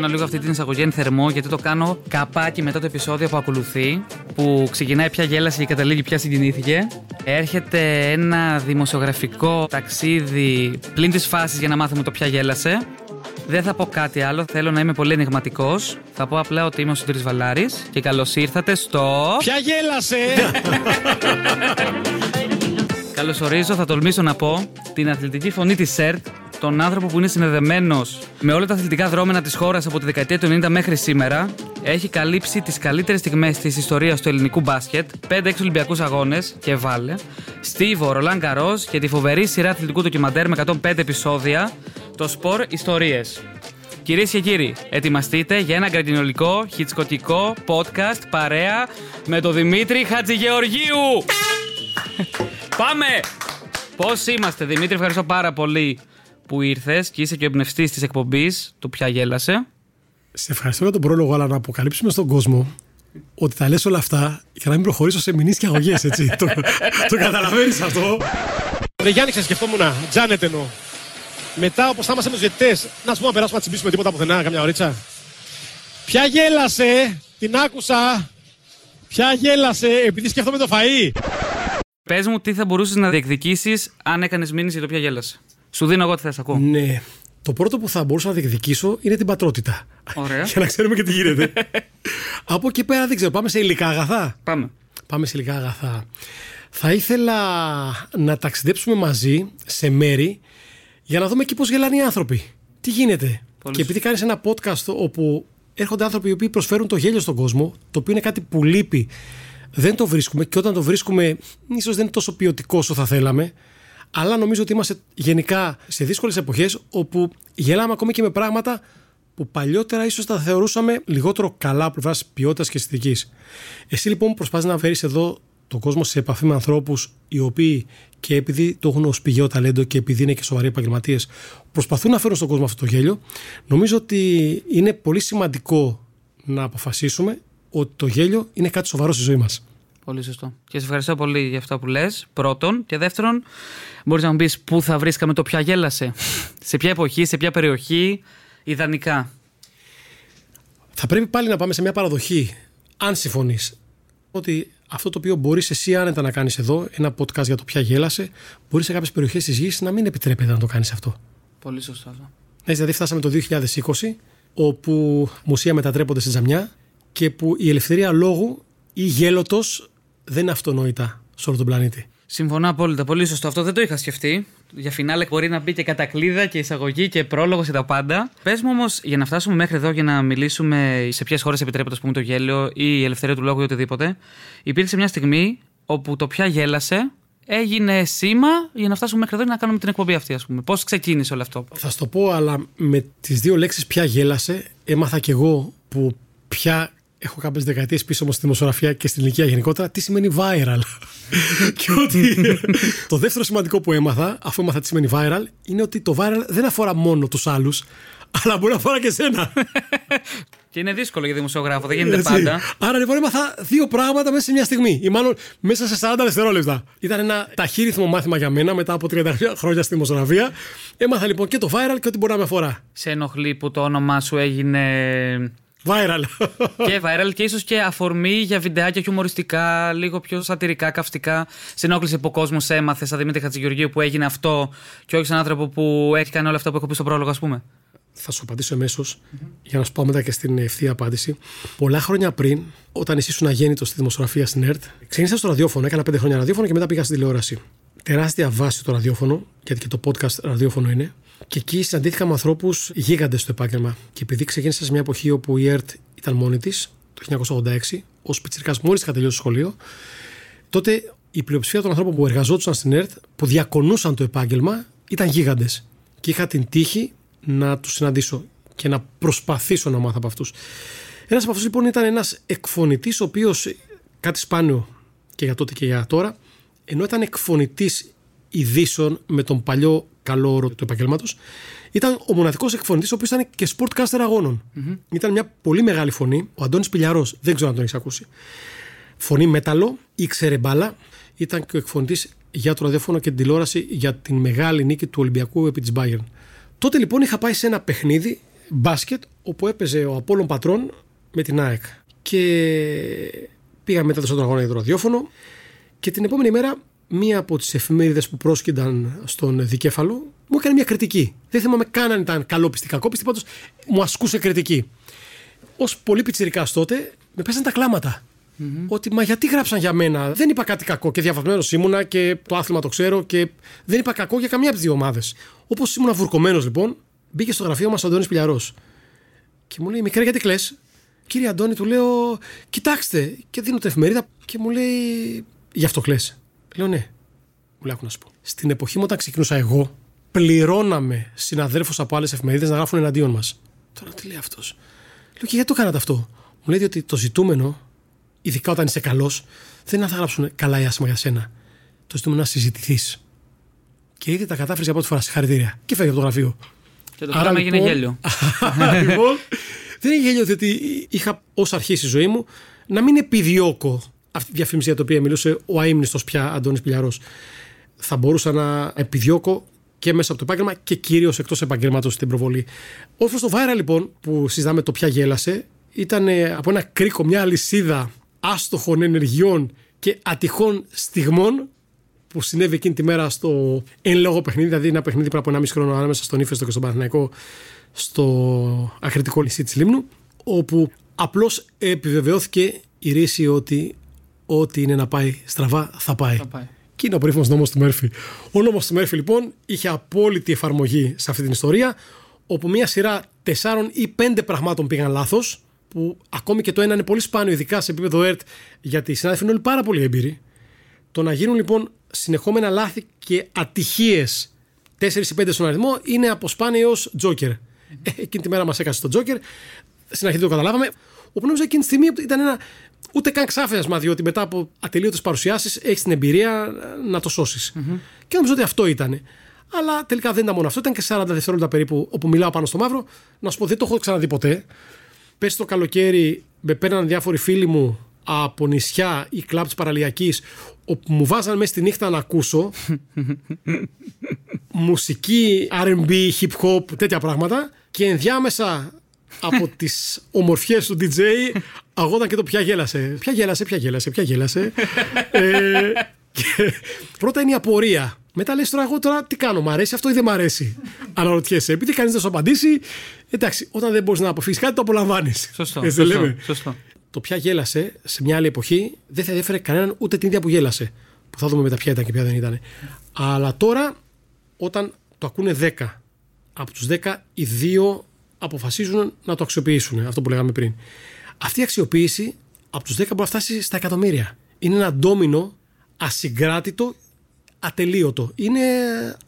κάνω λίγο αυτή την εισαγωγή εν θερμό, γιατί το κάνω καπάκι μετά το επεισόδιο που ακολουθεί, που ξεκινάει πια γέλασε και καταλήγει πια συγκινήθηκε. Έρχεται ένα δημοσιογραφικό ταξίδι πλην της φάσης για να μάθουμε το πια γέλασε. Δεν θα πω κάτι άλλο, θέλω να είμαι πολύ ενηγματικός. Θα πω απλά ότι είμαι ο Σωτήρης Βαλάρης και καλώς ήρθατε στο. Ποια γέλασε! Καλωσορίζω, θα τολμήσω να πω, την αθλητική φωνή της ΣΕΡΤ, τον άνθρωπο που είναι συνδεδεμένος με όλα τα αθλητικά δρόμενα της χώρας από τη δεκαετία του 90 μέχρι σήμερα. Έχει καλύψει τις καλύτερες στιγμές της ιστορίας του ελληνικού μπάσκετ, 5-6 Ολυμπιακούς αγώνες και βάλε, Στίβο, Ρολάν Καρό και τη φοβερή σειρά αθλητικού ντοκιμαντέρ με 105 επεισόδια, το Σπορ Ιστορίες. Κυρίες και κύριοι, ετοιμαστείτε για ένα γκραντινολικό, χιτσκοτικό podcast παρέα με τον Δημήτρη Χατζηγεωργίου. Πάμε! Πώς είμαστε, Δημήτρη, ευχαριστώ πάρα πολύ που ήρθες και είσαι και ο εμπνευστής της εκπομπής του Πια Γέλασε. Σε ευχαριστώ για τον πρόλογο, αλλά να αποκαλύψουμε στον κόσμο ότι τα λες όλα αυτά για να μην προχωρήσω σε μηνύς και αγωγές, έτσι. το, το καταλαβαίνεις αυτό. Ρε Γιάννη, σκεφτόμουν, Τζάνετ εννοώ. Μετά, όπως θα είμαστε με τους διαιτητές, να σου πούμε να περάσουμε να τσιμπήσουμε τίποτα πουθενά, καμιά ωρίτσα. Ποια γέλασε, την άκουσα. Ποια γέλασε, επειδή σκέφτομαι το φαΐ. Πες μου τι θα μπορούσες να διεκδικήσεις αν έκανες μήνυση για το Πια Γέλασε. Σου δίνω εγώ τι θες, ακούω. Ναι. Το πρώτο που θα μπορούσα να διεκδικήσω είναι την πατρότητα. Ωραία. Για να ξέρουμε και τι γίνεται. Από εκεί πέρα δεν ξέρω. Πάμε σε υλικά αγαθά; Πάμε. Πάμε σε υλικά αγαθά. Θα ήθελα να ταξιδέψουμε μαζί σε μέρη για να δούμε εκεί πώς γελάνε οι άνθρωποι. Τι γίνεται; Πολύ και επειδή κάνεις ένα podcast όπου έρχονται άνθρωποι οι οποίοι προσφέρουν το γέλιο στον κόσμο, το οποίο είναι κάτι που λείπει, δεν το βρίσκουμε και όταν το βρίσκουμε, ίσως δεν είναι τόσο ποιοτικό όσο θα θέλαμε. Αλλά νομίζω ότι είμαστε γενικά σε δύσκολες εποχές όπου γελάμε ακόμη και με πράγματα που παλιότερα ίσως τα θεωρούσαμε λιγότερο καλά από πλευράς ποιότητας και αισθητικής. Εσύ λοιπόν προσπαθεί να φέρεις εδώ τον κόσμο σε επαφή με ανθρώπους οι οποίοι και επειδή το έχουν ως πηγαίο ταλέντο και επειδή είναι και σοβαροί επαγγελματίες, προσπαθούν να φέρουν στον κόσμο αυτό το γέλιο. Νομίζω ότι είναι πολύ σημαντικό να αποφασίσουμε ότι το γέλιο είναι κάτι σοβαρό στη ζωή μας. Πολύ σωστό. Και σε ευχαριστώ πολύ για αυτό που λες. Πρώτον. Και δεύτερον, μπορείς να μου πεις πού θα βρίσκαμε το πια γέλασε. σε ποια εποχή, σε ποια περιοχή, ιδανικά. Θα πρέπει πάλι να πάμε σε μια παραδοχή, αν συμφωνείς, ότι αυτό το οποίο μπορείς εσύ άνετα να κάνεις εδώ, ένα podcast για το πια γέλασε, μπορεί σε κάποιες περιοχές της γης να μην επιτρέπεται να το κάνεις αυτό. Πολύ σωστό αυτό. Ναι, δηλαδή φτάσαμε το 2020, όπου μουσεία μετατρέπονται σε τζαμιά και που η ελευθερία λόγου ή γέλοτο δεν είναι αυτονόητα σε όλο τον πλανήτη. Συμφωνώ απόλυτα. Πολύ σωστό. Αυτό δεν το είχα σκεφτεί. Για φινάλε μπορεί να μπει και κατακλίδα και εισαγωγή και πρόλογο και τα πάντα. Πες μου όμως, για να φτάσουμε μέχρι εδώ και να μιλήσουμε σε ποιες χώρες επιτρέπεται ας πούμε, το γέλιο ή η ελευθερία του λόγου ή οτιδήποτε, υπήρξε μια στιγμή όπου το πια γέλασε έγινε σήμα για να φτάσουμε μέχρι εδώ και να κάνουμε την εκπομπή αυτή, ας πούμε. Πώς ξεκίνησε όλο αυτό; Θα σου το πω, αλλά με τις δύο λέξεις πια γέλασε, έμαθα κι εγώ που πια έχω κάποιες δεκαετίες πίσω μου στη δημοσιογραφία και στην ηλικία γενικότερα, τι σημαίνει viral. και ότι το δεύτερο σημαντικό που έμαθα, αφού έμαθα τι σημαίνει viral, είναι ότι το viral δεν αφορά μόνο τους άλλους, αλλά μπορεί να αφορά και εσένα. Και είναι δύσκολο για δημοσιογράφο, δεν γίνεται Έτσι. πάντα. Άρα λοιπόν έμαθα δύο πράγματα μέσα σε μια στιγμή. Ή μάλλον μέσα σε 40 δευτερόλεπτα. Ήταν ένα ταχύρυθμο μάθημα για μένα μετά από 30 χρόνια στη δημοσιογραφία. Έμαθα λοιπόν και το viral και ό,τι μπορεί να με αφορά. Σε ενοχλεί που το όνομά σου έγινε Viral. και viral και ίσως και αφορμή για βιντεάκια χιουμοριστικά, λίγο πιο σατυρικά, καυστικά. Σε ενόχλησε που ο κόσμος έμαθε, σαν Δημήτρη Χατζηγεωργίου που έγινε αυτό και όχι σαν άνθρωπο που έχει κάνει όλα αυτά που έχω πει στο πρόλογο, ας πούμε. Θα σου απαντήσω εμέσως για να σου πάω μετά και στην ευθεία απάντηση. Πολλά χρόνια πριν, όταν εσύ ήσουν αγέννητος στη δημοσιογραφία στην ΕΡΤ, ξεκίνησα στο ραδιόφωνο. Έκανα πέντε χρόνια ραδιόφωνο και μετά πήγα στην τηλεόραση. Τεράστια βάση το ραδιόφωνο, γιατί και το podcast ραδιόφωνο είναι. Και εκεί συναντήθηκα με ανθρώπους γίγαντες στο επάγγελμα. Και επειδή ξεκίνησα σε μια εποχή όπου η ΕΡΤ ήταν μόνη της, το 1986, ως πιτσυρικά μόλις είχα τελειώσει το σχολείο, τότε η πλειοψηφία των ανθρώπων που εργαζόντουσαν στην ΕΡΤ, που διακονούσαν το επάγγελμα, ήταν γίγαντες. Και είχα την τύχη να τους συναντήσω και να προσπαθήσω να μάθω από αυτούς. Ένας από αυτούς λοιπόν ήταν ένας εκφωνητής, ο οποίος κάτι σπάνιο και για τότε και για τώρα, ενώ ήταν εκφωνητής ειδήσεων με τον παλιό καλό όρο του επαγγέλματος, ήταν ο μοναδικός εκφωνητής, ο οποίος ήταν και sportcaster αγώνων. Ήταν μια πολύ μεγάλη φωνή. Ο Αντώνης Πιλιαρός, δεν ξέρω αν τον έχεις ακούσει. Φωνή μέταλλο, ήξερε μπάλα, ήταν και ο εκφωνητής για το ραδιόφωνο και την τηλεόραση για την μεγάλη νίκη του Ολυμπιακού επί της Bayern. Τότε λοιπόν είχα πάει σε ένα παιχνίδι μπάσκετ όπου έπαιζε ο Απόλλων Πατρών με την ΑΕΚ. Και πήγαμε μετά στον αγώνα για το ραδιόφωνο και την επόμενη μέρα μία από τις εφημερίδες που πρόσκυνταν στον δικέφαλο μου έκανε μια κριτική. Δεν θυμάμαι καν αν ήταν καλόπιστη ή κακόπιστη, πάντως μου ασκούσε κριτική. Ως πολύ πιτσιρικάς τότε με πέσαν τα κλάματα. Ότι μα γιατί γράψαν για μένα; Δεν είπα κάτι κακό και διαβασμένος ήμουνα και το άθλημα το ξέρω και δεν είπα κακό για καμία από τις δύο ομάδες. Όπως ήμουν βουρκωμένος λοιπόν, μπήκε στο γραφείο μας ο Αντώνης Πιλιαρός. Και μου λέει: Μικρέ, γιατί κλε. Κύριε Αντώνη, του λέω: Κοιτάξτε. Και δίνω την εφημερίδα και μου λέει: Γι' αυτό κλε. Λέω: Ναι. Μου λέει: να σου πω. Στην εποχή μου όταν ξεκινούσα εγώ, πληρώναμε συναδέρφου από άλλες εφημερίδες να γράφουν εναντίον μας. Τώρα τι λέει αυτός. Λέω: Και γιατί το κάνατε αυτό; Μου λέει ότι το ζητούμενο ειδικά όταν είσαι καλός, δεν είναι να θα γράψουν καλά ή άσχημα για σένα. Το ζητούμε να συζητηθείς. Και ήδη τα κατάφερε για πρώτη φορά. Συγχαρητήρια. Και φεύγει από το γραφείο. Και το πράγμα έγινε λοιπόν- γέλιο. λοιπόν, δεν είναι γέλιο διότι είχα ως αρχή στη ζωή μου να μην επιδιώκω αυτή τη διαφήμιση για την οποία μιλούσε ο αίμνηστο πια Αντώνης Πιλιαρός. Θα μπορούσα να επιδιώκω και μέσα από το επάγγελμα και κυρίως εκτός επαγγέλματο την προβολή. Όσο στο Viral λοιπόν που συζητάμε το πια γέλασε, ήταν από ένα κρίκο, μια αλυσίδα άστοχων ενεργειών και ατυχών στιγμών που συνέβη εκείνη τη μέρα στο εν λόγω παιχνίδι, δηλαδή ένα παιχνίδι πριν από ένα μισό χρόνο ανάμεσα στον Ήφεστο και στον Παναθηναϊκό στο ακριτικό νησί της Λίμνου, όπου απλώς επιβεβαιώθηκε η ρίση ότι ό,τι είναι να πάει στραβά θα πάει. Θα πάει. Και είναι ο περίφημο νόμος του Μέρφυ. Ο νόμος του Μέρφυ λοιπόν είχε απόλυτη εφαρμογή σε αυτή την ιστορία, όπου μια σειρά τεσσάρων ή πέντε πραγμάτων πήγαν λάθος, που ακόμη και το ένα είναι πολύ σπάνιο, ειδικά σε επίπεδο ΕΡΤ, γιατί οι συνάδελφοι είναι όλοι πάρα πολύ έμπειροι. Το να γίνουν λοιπόν συνεχόμενα λάθη και ατυχίες 4 ή 5 στον αριθμό είναι από σπάνιο έως τζόκερ. Ε, εκείνη τη μέρα μας έκασε το τζόκερ. Στην αρχή δεν το καταλάβαμε. Όπου νομίζω εκείνη τη στιγμή ήταν ένα ούτε καν ξάφιασμα, διότι μετά από ατελείωτες παρουσιάσεις έχεις την εμπειρία να το σωσει Και νομίζω ότι αυτό ήταν. Αλλά τελικά δεν ήταν μόνο αυτό, ήταν και 40 δευτερόλεπτα περίπου όπου μιλάω πάνω στο μαύρο. Να σου πω, δεν το έχω ξαναδεί ποτέ. Πες το καλοκαίρι με παίρναν διάφοροι φίλοι μου από νησιά ή κλαμπ της παραλιακής, όπου μου βάζαν μέσα στη νύχτα να ακούσω μουσική RB, hip hop, τέτοια πράγματα και ενδιάμεσα από τις ομορφιές του DJ αγόταν και το πια γέλασε. Πια γέλασε, πια γέλασε, πια γέλασε. ε, πρώτα είναι η απορία. Μετά λες τώρα, εγώ τώρα τι κάνω, μ' αρέσει αυτό ή δεν μ' αρέσει; Αναρωτιέσαι. Επειδή κανείς δεν σου απαντήσει, εντάξει, όταν δεν μπορείς να αποφύγει κάτι, το απολαμβάνεις. Σωστό. σωστό, λέμε. σωστό. Το πια γέλασε σε μια άλλη εποχή δεν θα ενδιαφέρε κανέναν ούτε την ίδια που γέλασε. Που θα δούμε μετά ποια ήταν και ποια δεν ήταν. Αλλά τώρα, όταν το ακούνε 10, από τους 10 οι δύο αποφασίζουν να το αξιοποιήσουν. Αυτό που λέγαμε πριν. Αυτή η αξιοποίηση από τους 10 μπορεί να φτάσει στα εκατομμύρια. Είναι ένα ντόμινο ασυγκράτητο ατελείωτο. Είναι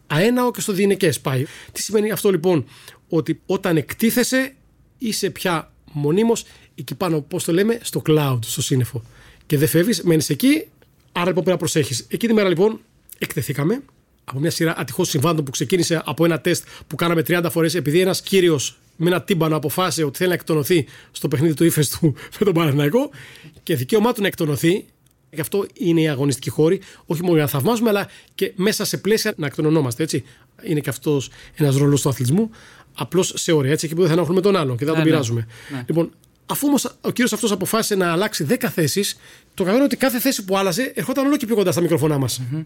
αέναο και στο διενεκέ πάει. Τι σημαίνει αυτό λοιπόν, ότι όταν εκτίθεσαι είσαι πια μονίμως εκεί πάνω, πώς το λέμε, στο cloud, στο σύννεφο. Και δεν φεύγεις, μένεις εκεί, άρα λοιπόν πρέπει να προσέχεις. Εκείνη τη μέρα λοιπόν εκτεθήκαμε από μια σειρά ατυχώς συμβάντων που ξεκίνησε από ένα τεστ που κάναμε 30 φορές, επειδή ένας κύριος με ένα τύμπανο αποφάσισε ότι θέλει να εκτονωθεί στο παιχνίδι του ύφε του με τον Παναθηναϊκό και δικαίωμά του να εκτονωθεί Γι' αυτό είναι οι αγωνιστικοί χώροι, όχι μόνο για να θαυμάζουμε, αλλά και μέσα σε πλαίσια να εκτονωνόμαστε. Έτσι. Είναι και αυτός ένας ρόλος του αθλητισμού. Απλώς σε ωραία, έτσι, εκεί που δεν θα ενοχλούμε τον άλλον και δεν τον ναι, ναι. πειράζουμε. Ναι. Λοιπόν, αφού όμως ο κύριος αυτός αποφάσισε να αλλάξει 10 θέσεις, το καλό είναι ότι κάθε θέση που άλλαζε ερχόταν όλο και πιο κοντά στα μικροφωνά μας. Mm-hmm.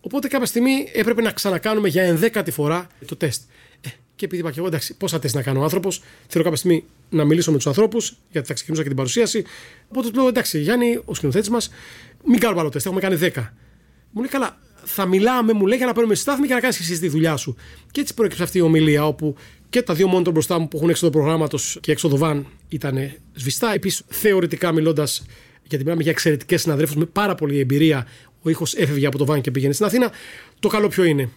Οπότε κάποια στιγμή έπρεπε να ξανακάνουμε για ενδέκατη φορά το τεστ. Ε, και επειδή είπα και εγώ, εντάξει, πόσα τεστ να κάνω ο άνθρωπος, θέλω κάποια στιγμή να μιλήσω με τους ανθρώπους, γιατί θα ξεκινούσα και την παρουσίαση. Οπότε του λέω, εντάξει, Γιάννη, ο σκηνοθέτης μας, μην κάνουμε άλλο τεστ, έχουμε κάνει 10. Μου λέει, καλά, θα μιλάμε, μου λέει, για να παίρνουμε στάθμη και να κάνεις εσύ τη δουλειά σου. Και έτσι προέκυψε αυτή η ομιλία, όπου και τα δύο μόνιτορ μπροστά μου που έχουν έξοδο προγράμματος και έξοδο van ήταν σβηστά. Επίσης, θεωρητικά μιλώντας, γιατί μιλάμε για εξαιρετικές συναδέλφους με πάρα πολλή εμπειρία, ο ήχος έφευγε από το van και πήγαινε στην Αθήνα. Το καλό ποιο είναι,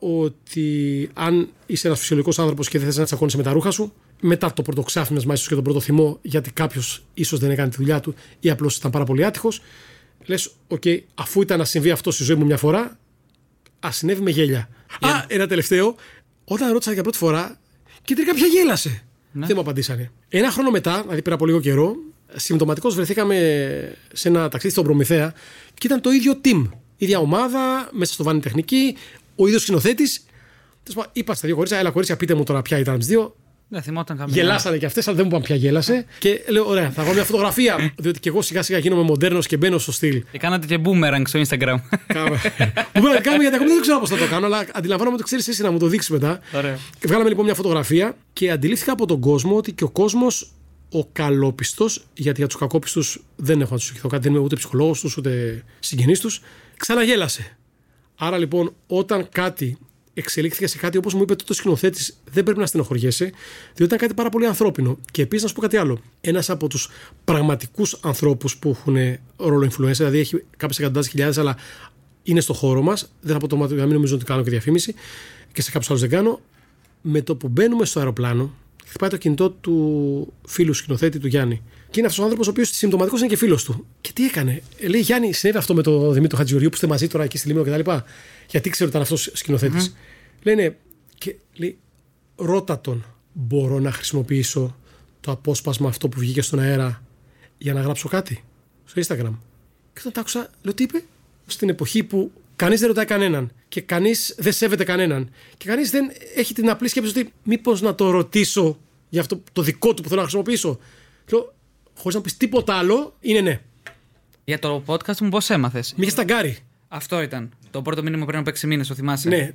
ότι αν είσαι ένας φυσιολογικός άνθρωπος και δεν θες να τσακώνεσαι με τα ρούχα σου, μετά το πρώτο ξάφνισμα, ίσως και τον πρώτο θυμό, γιατί κάποιος ίσως δεν έκανε τη δουλειά του ή απλώς ήταν πάρα πολύ άτυχος, λες: Οκ, αφού ήταν να συμβεί αυτό στη ζωή μου μια φορά, ας συνέβη με γέλια. Α, ένα τελευταίο. Όταν ρώτησα για πρώτη φορά, και τελικά πια γέλασε; Ναι. Δεν μου απαντήσανε. Ένα χρόνο μετά, δηλαδή πριν από λίγο καιρό, συμπτωματικώς βρεθήκαμε σε ένα ταξίδι στον Προμηθέα και ήταν το ίδιο team. ίδια ομάδα, μέσα στο βάνη τεχνική, ο ίδιος σκηνοθέτης. Είπα στα δύο κορίτσια, έλα κορίτσια, πείτε μου τώρα ποια ήταν τις δύο. Δεν θυμόταν καμία. Γελάσανε και αυτές, αλλά δεν μου είπαν πια γέλασε. Και λέω: Ωραία, θα βγάλω μια φωτογραφία. διότι και εγώ σιγά σιγά γίνομαι μοντέρνος και μπαίνω στο στυλ. Και κάνατε και boomerang στο Instagram. Κάμε. Που πρέπει να κάνουμε γιατί ακόμα δεν ξέρω πώς θα το κάνω, αλλά αντιλαμβάνομαι ότι ξέρεις εσύ να μου το δείξεις μετά. Ωραία. Και βγάλαμε λοιπόν μια φωτογραφία και αντιλήφθηκα από τον κόσμο ότι και ο κόσμος ο καλόπιστος, γιατί για τους κακόπιστους δεν έχω να τους ευχηθώ κάτι, δεν είμαι ούτε ψυχολόγος τους ούτε συγγενής τους, ξαναγέλασε. Άρα λοιπόν, όταν κάτι εξελίχθηκε σε κάτι όπως μου είπε τότε ο σκηνοθέτης, δεν πρέπει να στενοχωριέσαι, διότι ήταν κάτι πάρα πολύ ανθρώπινο. Και επίσης να σου πω κάτι άλλο. Ένας από τους πραγματικούς ανθρώπους που έχουν ρόλο influencer, δηλαδή έχει κάποιες εκατοντάδες χιλιάδες, αλλά είναι στο χώρο μας, δεν θα πω το μάτι, να μην νομίζω ότι κάνω και διαφήμιση, και σε κάποιους άλλους δεν κάνω. Με το που μπαίνουμε στο αεροπλάνο, χτυπάει το κινητό του φίλου σκηνοθέτη του Γιάννη. Και είναι αυτός ο άνθρωπος ο οποίος συμπτωματικός είναι και φίλος του. Και τι έκανε; Ε, Λέει Γιάννη, συνέβη αυτό με τον Δημήτρη Χατζηγοριού που είστε μαζί τώρα εκεί στη Λίμνο κτλ. Γιατί ξέρω ότι ήταν αυτός σκηνοθέτης. Mm-hmm. Λέει ναι. Και λέει, ρώτα τον, μπορώ να χρησιμοποιήσω το απόσπασμα αυτό που βγήκε στον αέρα για να γράψω κάτι στο Instagram. Και όταν τα άκουσα, λέω τι είπε; Στην εποχή που κανείς δεν ρωτάει κανέναν και κανείς δεν σέβεται κανέναν και κανείς δεν έχει την απλή σκέψη ότι μήπως να το ρωτήσω για αυτό το δικό του που θέλω να χρησιμοποιήσω. Λέω, χωρίς να πεις τίποτα άλλο, είναι ναι. Για το podcast μου, πώς έμαθες; Με είχες ταγκάρει. Αυτό ήταν. Το πρώτο μήνυμα πριν από 6 μήνες, το θυμάσαι; Ναι.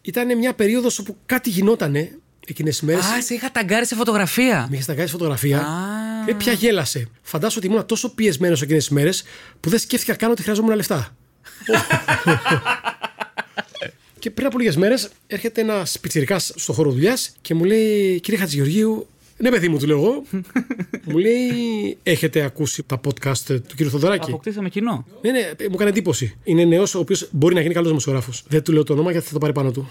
Ήταν μια περίοδος όπου κάτι γινότανε εκείνες τις μέρες. Α, σε είχα ταγκάρει σε φωτογραφία. Με είχες ταγκάρει σε φωτογραφία. Α. Και πια γέλασε. Φαντάσου ότι ήμουν τόσο πιεσμένος εκείνες τις μέρες που δεν σκέφτηκα καν ότι χρειαζόμουν λεφτά. και πριν από λίγες μέρες έρχεται ένας πιτσυρικά στο χώρο δουλειάς και μου λέει: Κύριε Χατζηγεωργίου, ναι, παιδί μου, του λέω εγώ. μου λέει: Έχετε ακούσει τα podcast του κύριου Θοδωράκη; Αποκτήσαμε κοινό. Ναι, ναι, μου έκανε εντύπωση. Είναι νέος ο οποίος μπορεί να γίνει καλός δημοσιογράφος. Δεν του λέω το όνομα γιατί θα το πάρει πάνω του.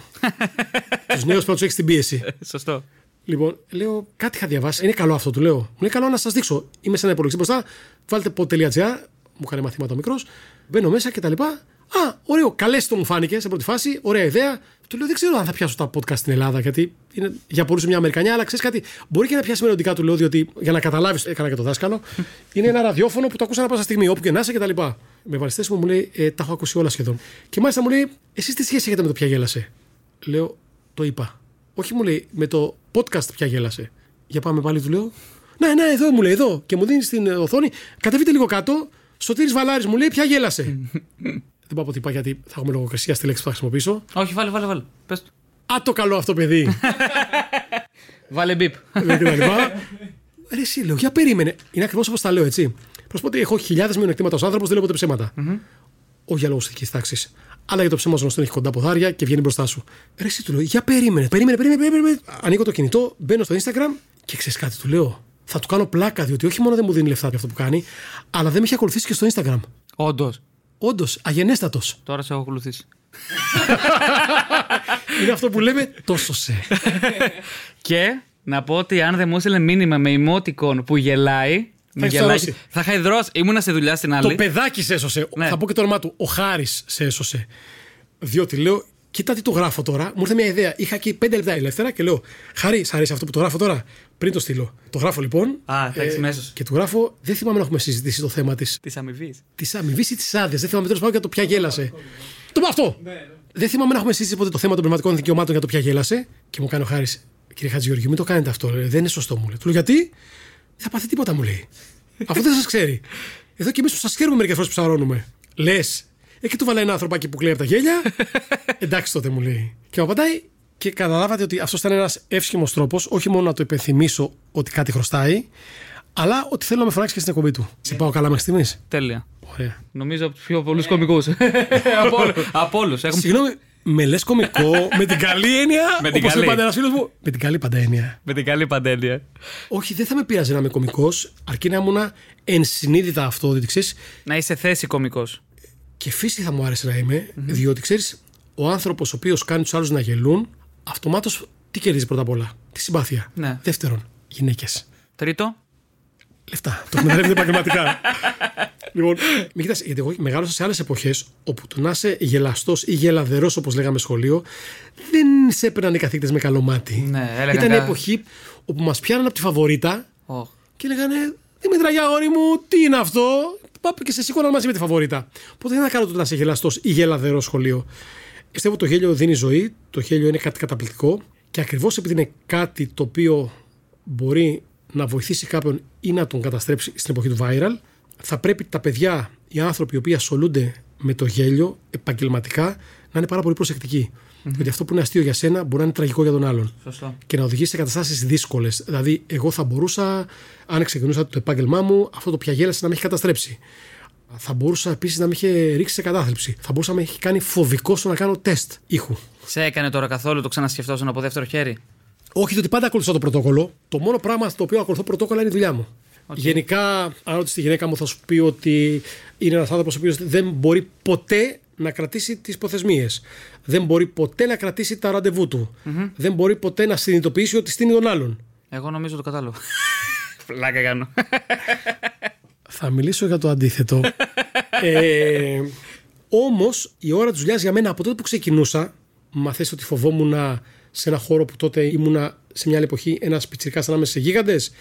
τους νέους πρέπει να του έχει την πίεση. Σωστό. Λοιπόν, λέω κάτι είχα διαβάσει. Είναι καλό αυτό, του λέω. Μου λέει καλό να σας δείξω. Είμαι σε ένα υπολογιστή μπροστά. Βάλτε pod.gr. Μου έκανε μαθήματα ο μικρός. Μπαίνω μέσα και τα λοιπά. Α, ωραίο. Καλέ το μου φάνηκε σε πρώτη φάση. Ωραία ιδέα. Του λέω δεν ξέρω αν θα πιάσω τα podcast στην Ελλάδα γιατί είναι για πολλούς μια Αμερικανιά, αλλά ξέρεις κάτι. Μπορεί και να πιάσει μελλοντικά του λέω διότι για να καταλάβεις, έκανα και το δάσκαλο. είναι ένα ραδιόφωνο που το ακούσα να πάσα στιγμή, όπου και να είσαι και τα λοιπά. Με βαριστέ μου μου λέει ε, τα έχω ακούσει όλα σχεδόν. Και μάλιστα μου λέει εσείς τι σχέση έχετε με το πια γέλασε. Λέω το είπα. Όχι μου λέει με το podcast πια γέλασε. Για πάμε πάλι του λέω. Ναι, ναι, εδώ μου λέει, εδώ. Και μου δίνει στην οθόνη. Κατεβείτε λίγο κάτω. Σωτήρης Βαλάρης μου λέει, πια γέλασε. Δεν πάω τι είπα γιατί θα έχουμε λογοκρισία στη λέξη που θα χρησιμοποιήσω. Όχι, βάλε, βάλε, βάλε. Πες το. Α, το καλό αυτό παιδί. Βάλε μπίπ. Λέει και τα λοιπά. Ρε, εσύ λέω, για περίμενε. Είναι ακριβώς όπως τα λέω, έτσι. Προ πω ότι έχω χιλιάδες μειονεκτήματα ω άνθρωπο, δεν λέω ποτέ ψέματα. Όχι για λόγου ηθική τάξης. Αλλά για το ψέμα σου έχει κοντά ποδάρια και βγαίνει μπροστά σου. Ρε, εσύ του λέω, για περίμενε, περίμενε, περίμενε. περίμενε. Ανοίγω το κινητό, μπαίνω στο Instagram και ξέρεις κάτι, του λέω. Θα του κάνω πλάκα, διότι όχι μόνο δεν μου δίνει λεφτά για αυτό που κάνει, αλλά δεν με έχει ακολουθήσει και στο Instagram. Όντως. Όντως, αγενέστατος. Τώρα σε έχω ακολουθήσει. Είναι αυτό που λέμε τόσο σε. Και να πω ότι αν δεν μου έστειλε μήνυμα με emoticon που γελάει. με έχει γελάκι, θαρρώσει. θα είχα υδρώσει. Ήμουνα στη δουλειά στην άλλη. Το παιδάκι σε έσωσε. Ναι. Θα πω και το όνομά του. Ο Χάρης σε έσωσε. Διότι λέω, κοίτα τι το γράφω τώρα. Μου ήρθε μια ιδέα. Είχα εκεί πέντε λεπτά ελεύθερα και λέω, Χάρη, σ' αρέσει αυτό που το γράφω τώρα; Πριν το στείλω. Το γράφω λοιπόν. Α, θα έχεις μέσος. Και του γράφω, δεν θυμάμαι να έχουμε συζητήσει το θέμα της Της αμοιβής. της αμοιβής ή της άδειας. Δεν θυμάμαι τέλος πάντων για το ποια γέλασε. Το πω αυτό. Δεν θυμάμαι να έχουμε συζητήσει ποτέ το θέμα των πνευματικών δικαιωμάτων για το ποια γέλασε. Και μου κάνει ο Χάρης, κύριε Χατζηγεωργίου, μην το κάνετε αυτό. λέει. Δεν είναι σωστό, μου λέει. Του λέω γιατί, δεν θα πάθει τίποτα, μου λέει. Αφού δεν σας ξέρει. Εδώ και εμείς που σας ξέρουμε μερικές φορές που ψαρώνουμε. Λες. Εκεί του βάλε ένα ανθρωπάκι που κλαίει από τα γέλια. Εντάξει τότε μου λέει. Και μου απαντάει και καταλάβατε ότι αυτός ήταν ένας εύσχημος τρόπος, όχι μόνο να το υπενθυμίσω ότι κάτι χρωστάει, αλλά ότι θέλω να με φωνάξεις και στην εκπομπή του. Σε πάω καλά μέχρι στιγμής; Τέλεια. Ωραία. Νομίζω από τους πιο πολλούς κομικού. από όλους. Έχουμε... Συγγνώμη, με λες κωμικό με την καλή έννοια. Με την όπως καλή. λέει πάντα ένα φίλος μου. Με την καλή πάντα έννοια. Με την καλή παντέλεια. Όχι, δεν θα με πειράζει να είμαι κωμικός, αρκεί να ήμουν ενσυνείδητα αυτό, διότι ξέρει, Να είσαι θέση κομικό. και φύση θα μου άρεσε να είμαι, διότι ξέρεις, ο άνθρωπος ο οποίος κάνει τους άλλους να γελούν, αυτομάτως τι κερδίζει πρώτα απ' όλα; Τη συμπάθεια. Ναι. Δεύτερον, γυναίκες. Τρίτο. Λεφτά. Το εκμεταλλεύεται επαγγελματικά. λοιπόν, μην κοιτάς, γιατί εγώ μεγάλωσα σε άλλες εποχές όπου το να είσαι γελαστός ή γελαδερός, όπως λέγαμε σχολείο, δεν σε έπαιρναν οι καθηγητές με καλό μάτι. Ναι, έλεγαν Ήταν η κα- εποχή όπου μας πιάναν από τη φαβορίτα Οχ. και λέγανε Δημήτρα Γιαγόρη μου, τι είναι αυτό; Πάμε και σε σήκωναν μαζί με τη φαβορίτα. Οπότε δεν είναι καλό το να είσαι γελαστός ή γελαδερός σχολείο. Πιστεύω ότι το γέλιο δίνει ζωή, το γέλιο είναι κάτι καταπληκτικό Και ακριβώς επειδή είναι κάτι το οποίο μπορεί να βοηθήσει κάποιον ή να τον καταστρέψει στην εποχή του viral, θα πρέπει τα παιδιά, οι άνθρωποι οι οποίοι ασχολούνται με το γέλιο επαγγελματικά, να είναι πάρα πολύ προσεκτικοί. Γιατί αυτό που είναι αστείο για σένα μπορεί να είναι τραγικό για τον άλλον. Σωστό. Και να οδηγήσει σε καταστάσεις δύσκολες. Δηλαδή, εγώ θα μπορούσα, αν ξεκινούσα το επάγγελμά μου, αυτό το πια γέλασε να με έχει καταστρέψει. Θα μπορούσα επίσης να με είχε ρίξει σε κατάθλιψη. Θα μπορούσα να με έχει κάνει φοβικό στο να κάνω τεστ ήχου. Σε έκανε τώρα καθόλου το ξανασκεφτόσουν από δεύτερο χέρι; Όχι ότι πάντα ακολουθώ το πρωτόκολλο. Το μόνο πράγμα στο οποίο ακολουθώ πρωτόκολλα είναι η δουλειά μου. Γενικά, αν ρωτήσεις τη γυναίκα μου, θα σου πει ότι είναι ένας άνθρωπος ο οποίος δεν μπορεί ποτέ να κρατήσει τις προθεσμίε. Δεν μπορεί ποτέ να κρατήσει τα ραντεβού του. Δεν μπορεί ποτέ να συνειδητοποιήσει ότι στείνει τον άλλον. Εγώ νομίζω το κατάλαβα. Φλάκα κάνω. Θα μιλήσω για το αντίθετο. ε, Όμως η ώρα της δουλειάς για μένα από τότε που ξεκινούσα, μα θες ότι φοβόμουν σε ένα χώρο που τότε ήμουνα σε μια άλλη εποχή ένας πιτσυρικά ανάμεσα σε γίγαντες,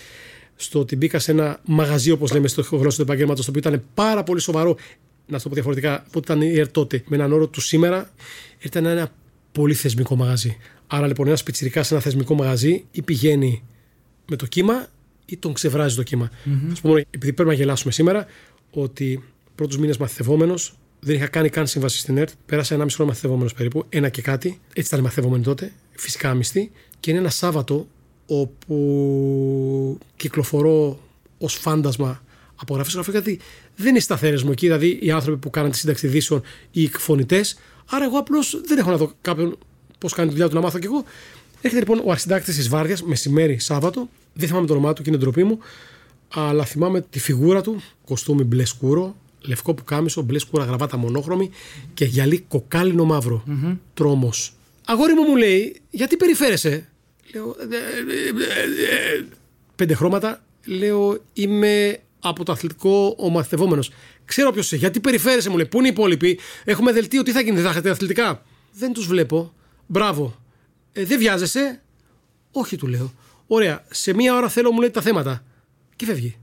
στο ότι μπήκα σε ένα μαγαζί, όπως λέμε στο γλώσσα του επαγγέλματος, το οποίο ήταν πάρα πολύ σοβαρό, να το πω διαφορετικά, από ό,τι ήταν η ΕΡ τότε, με έναν όρο του σήμερα, ήταν ένα πολύ θεσμικό μαγαζί. Άρα λοιπόν ένας πιτσυρικά σε ένα θεσμικό μαγαζί ή πηγαίνει με το κύμα ή τον ξεβράζει το κύμα. Mm-hmm. Α πούμε, επειδή πρέπει να γελάσουμε σήμερα, ότι πρώτους μήνες μαθητευόμενο δεν είχα κάνει καν σύμβαση στην ΕΡΤ. Πέρασα ένα μισό χρόνο μαθητευόμενο περίπου, ένα και κάτι. Έτσι ήταν μαθητευόμενοι τότε, φυσικά μισθή. Και είναι ένα Σάββατο όπου κυκλοφορώ ως φάντασμα από γραφή στο γραφείο, γιατί δεν είναι σταθερές μου εκεί, δηλαδή οι άνθρωποι που κάναν τη σύνταξη ειδήσεων ή οι εκφωνητές. Άρα εγώ απλώς δεν έχω να δω κάποιον πώς κάνει τη δουλειά του να μάθω κι εγώ. Έρχεται λοιπόν ο αρχιντάκτη της Βάρδιας, μεσημέρι Σάββατο, δεν θυμάμαι το όνομά του και είναι ντροπή μου, αλλά θυμάμαι τη φιγούρα του, κοστούμι μπλε σκούρο, λευκό που κάμισο, μπλε σκούρα γραβάτα μονόχρωμη και γυαλί κοκάλινο μαύρο. Mm-hmm. Τρόμος. Αγόρι μου μου λέει, γιατί περιφέρεσαι; Λέω. «Ε, ε, ε, πέντε χρώματα. Λέω, είμαι από το αθλητικό ο μαθητευόμενο. Ξέρω ποιος είσαι. Γιατί περιφέρεσαι, μου λέει. Πού είναι οι υπόλοιποι; Έχουμε δελτίο, τι θα γίνει, δεν θα έχετε αθλητικά; Δεν τους βλέπω. Μπράβο. Ε, δεν βιάζεσαι; Όχι, του λέω. Ωραία. Σε μία ώρα θέλω, μου λέει τα θέματα. Και φεύγει.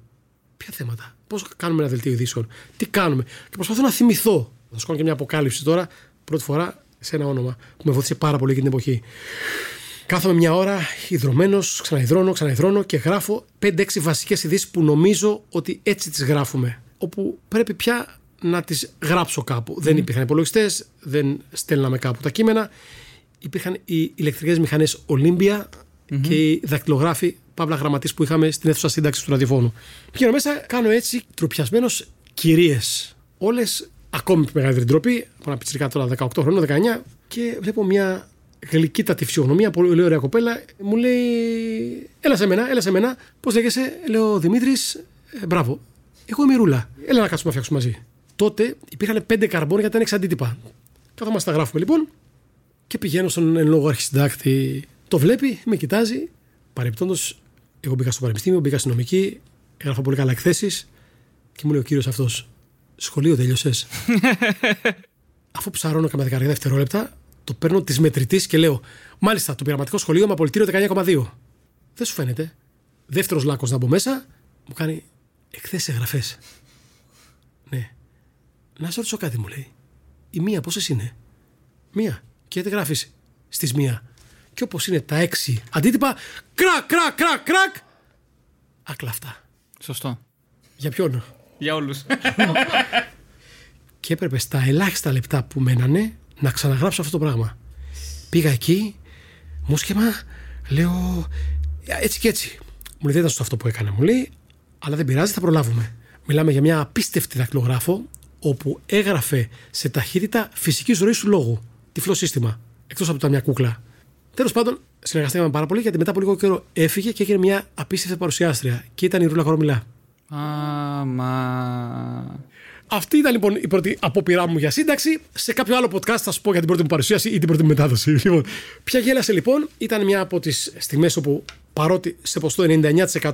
Ποια θέματα; Πώς κάνουμε ένα δελτίο ειδήσεων; Τι κάνουμε; Και προσπαθώ να θυμηθώ. Θα σου κάνω και μια αποκάλυψη τώρα. Πρώτη φορά σε ένα όνομα που με βοήθησε πάρα πολύ εκείνη την εποχή. Κάθομαι μια ώρα υδρωμένος, ξαναειδρώνω, ξαναειδρώνω και γράφω 5-6 βασικές ειδήσεις που νομίζω ότι έτσι τις γράφουμε. Όπου πρέπει πια να τις γράψω κάπου. Δεν υπήρχαν υπολογιστές, δεν στέλναμε κάπου τα κείμενα. Υπήρχαν οι ηλεκτρικές μηχανές Olympia και οι δακτυλογράφοι παύλα γραμματή που είχαμε στην αίθουσα σύνταξης του ραδιοφώνου. Πηγαίνω μέσα, κάνω έτσι τροπιασμένος κυρίες. Όλες ακόμη μεγαλύτερη ντροπή, από ένα πιτσυρικά τώρα 18 χρόνια, 19, και βλέπω μια γλυκύτατη φυσιογνωμία, πολύ ωραία κοπέλα, μου λέει: Έλα σε μένα, έλα σε μένα. Πώς λέγεσαι, λέω Δημήτρης, ε, μπράβο. Εγώ είμαι η Ρούλα. Έλα να κάτσουμε να φτιάξουμε μαζί. Τότε υπήρχαν πέντε καρμπών γιατί ήταν εξαντίτυπα. Κάθομαστε τα γράφουμε λοιπόν και πηγαίνω στον εν λόγω αρχισυντάκτη. Το βλέπει, με κοιτάζει. Παρεπτόντω, εγώ μπήκα στο πανεπιστήμιο, μπήκα στην νομική, έγραφα πολύ καλά εκθέσεις και μου λέει ο κύριος αυτός: Σχολείο τέλειωσες; Αφού ψαρώνω και με 10 δευτερόλεπτα, το παίρνω της μετρητής και λέω: Μάλιστα, το πειραματικό σχολείο με απολυτήριο 19,2. Δεν σου φαίνεται; Δεύτερος λάκκος να μπω μέσα, μου κάνει εκθέσεις εγγραφές. Ναι. Να σε ρωτήσω κάτι, μου λέει. Η μία πόσες είναι; Μία. Και δεν γράφεις; Στις μία. Και όπως είναι τα έξι αντίτυπα, κρακ, κρακ, κρακ, κρακ. Ακλαφτά. Σωστό. Για ποιον; Για όλους. και έπρεπε στα ελάχιστα λεπτά που μένανε να ξαναγράψω αυτό το πράγμα. Πήγα εκεί, μουσκεμα, λέω έτσι και έτσι. Μου λέει δεν ήταν αυτό που έκανε, μου λέει, αλλά δεν πειράζει, θα προλάβουμε. Μιλάμε για μια απίστευτη δακτυλογράφο όπου έγραφε σε ταχύτητα φυσικής ροή του λόγου. Τυφλό σύστημα. Εκτός από τα μια κούκλα. Τέλος πάντων, συνεργαστήκαμε πάρα πολύ γιατί μετά από λίγο καιρό έφυγε και έγινε μια απίστευτη παρουσιάστρια. Και ήταν η Ρούλα Κορομιλά. Άμα. Αυτή ήταν λοιπόν η πρώτη απόπειρά μου για σύνταξη. Σε κάποιο άλλο podcast θα σου πω για την πρώτη μου παρουσίαση ή την πρώτη μου μετάδοση. Λοιπόν, ποια γέλασε λοιπόν ήταν μια από τις στιγμές όπου παρότι σε ποστό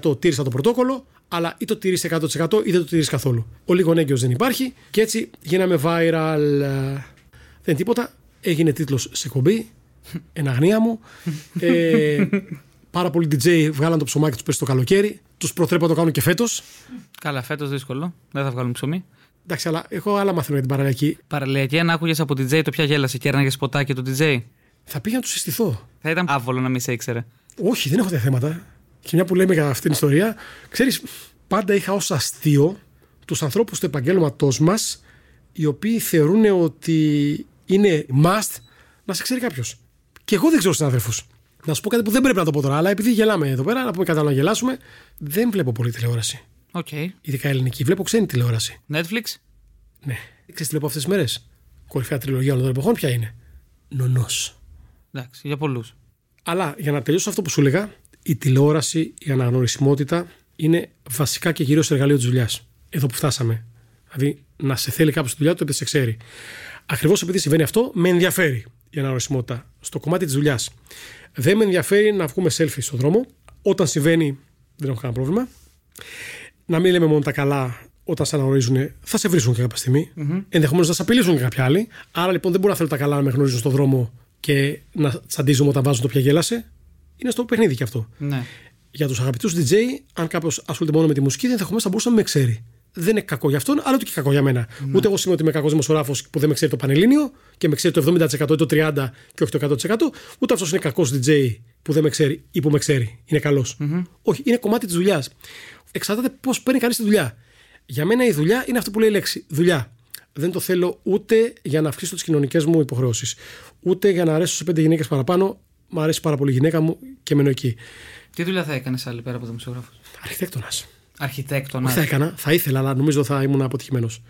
99% τήρησα το πρωτόκολλο, αλλά ή το τηρείς 100% ή δεν το τηρείς καθόλου. Ο λίγο έγκυος δεν υπάρχει και έτσι γίναμε viral. Δεν τίποτα. Έγινε τίτλος σε κομπή. Εν αγνία μου. ε, πάρα πολλοί DJ βγάλαν το ψωμάκι τους πέσει το καλοκαίρι. Τους προτρέπω να το κάνουν και φέτος. Καλά, φέτος δύσκολο. Δεν θα βγάλουν ψωμί. Εντάξει, αλλά έχω άλλα μαθαίνω για την παραλιακή. Παραλιακή, αν άκουγες από DJ το πια γέλασε και έρναγες σποτάκι του DJ. Θα πήγα να τους συστηθώ. Θα ήταν άβολο να μην σε ήξερε. Όχι, δεν έχω τέτοια θέματα. Και μια που λέμε για αυτήν την ιστορία, ξέρεις, πάντα είχα ως αστείο τους ανθρώπους του επαγγέλματός μας, οι οποίοι θεωρούν ότι είναι must να σε ξέρει κάποιος. Και εγώ δεν ξέρω συναδέλφους. Να σου πω κάτι που δεν πρέπει να το πω τώρα, αλλά επειδή γελάμε εδώ πέρα, να πούμε κάτι άλλο να γελάσουμε, δεν βλέπω πολύ τηλεόραση. OK. Okay. Ειδικά ελληνική. Βλέπω ξένη τηλεόραση. Netflix; Ναι. Ξέρεις τι βλέπω αυτές τις μέρες; Κορυφαία τριλογία όλων των εποχών, ποια είναι; Νονός. Εντάξει, για πολλούς. Αλλά για να τελειώσω αυτό που σου έλεγα, η τηλεόραση, η αναγνωρισιμότητα είναι βασικά και κυρίω εργαλείο της δουλειάς. Εδώ που φτάσαμε. Δηλαδή να σε θέλει κάποιος στη δουλειά του επειδή σε ξέρει. Ακριβώς επειδή συμβαίνει αυτό, με ενδιαφέρει η αναγνωρισιμότητα στο κομμάτι της δουλειάς. Δεν με ενδιαφέρει να βγούμε selfie στον δρόμο. Όταν συμβαίνει, δεν έχω κανένα πρόβλημα. Να μην λέμε μόνο τα καλά όταν σε αναγνωρίζουν, θα σε βρίσκουν και κάποια στιγμή. Mm-hmm. Ενδεχομένως να σε απειλήσουν και κάποιοι άλλοι. Άρα λοιπόν δεν μπορώ να θέλω τα καλά να με γνωρίζουν στον δρόμο και να τσαντίζουμε όταν βάζουν το πια γέλασε. Είναι στο παιχνίδι κι αυτό. Ναι. Για τους αγαπητούς DJ, αν κάποιος ασχολείται μόνο με τη μουσική, ενδεχομένως θα μπορούσε να με ξέρει. Δεν είναι κακό για αυτόν, αλλά ούτε και κακό για μένα. Ναι. Ούτε εγώ σημαίνει ότι είμαι κακός δημοσιογράφος που δεν με ξέρει το Πανελλήνιο και με ξέρει το 70% ή το 30% και όχι το 100%. Ούτε αυτός είναι κακός DJ που δεν με ξέρει ή που με ξέρει. Είναι καλός. Mm-hmm. Όχι, είναι κομμάτι της δουλειάς. Εξαρτάται πώς παίρνει κανείς τη δουλειά. Για μένα η δουλειά είναι αυτό που λέει η λέξη. Δουλειά. Δεν το θέλω ούτε για να αυξήσω τις κοινωνικές μου υποχρεώσεις, ούτε για να αρέσω σε πέντε γυναίκες παραπάνω. Μ' αρέσει πάρα πολύ η γυναίκα μου και μένω εκεί. Τι δουλειά θα έκανες άλλη πέρα από δημοσιογράφο; Αρχιτέκτονας. Αρχιτέκτονα. θα έκανα, θα ήθελα, αλλά νομίζω θα ήμουν αποτυχημένος.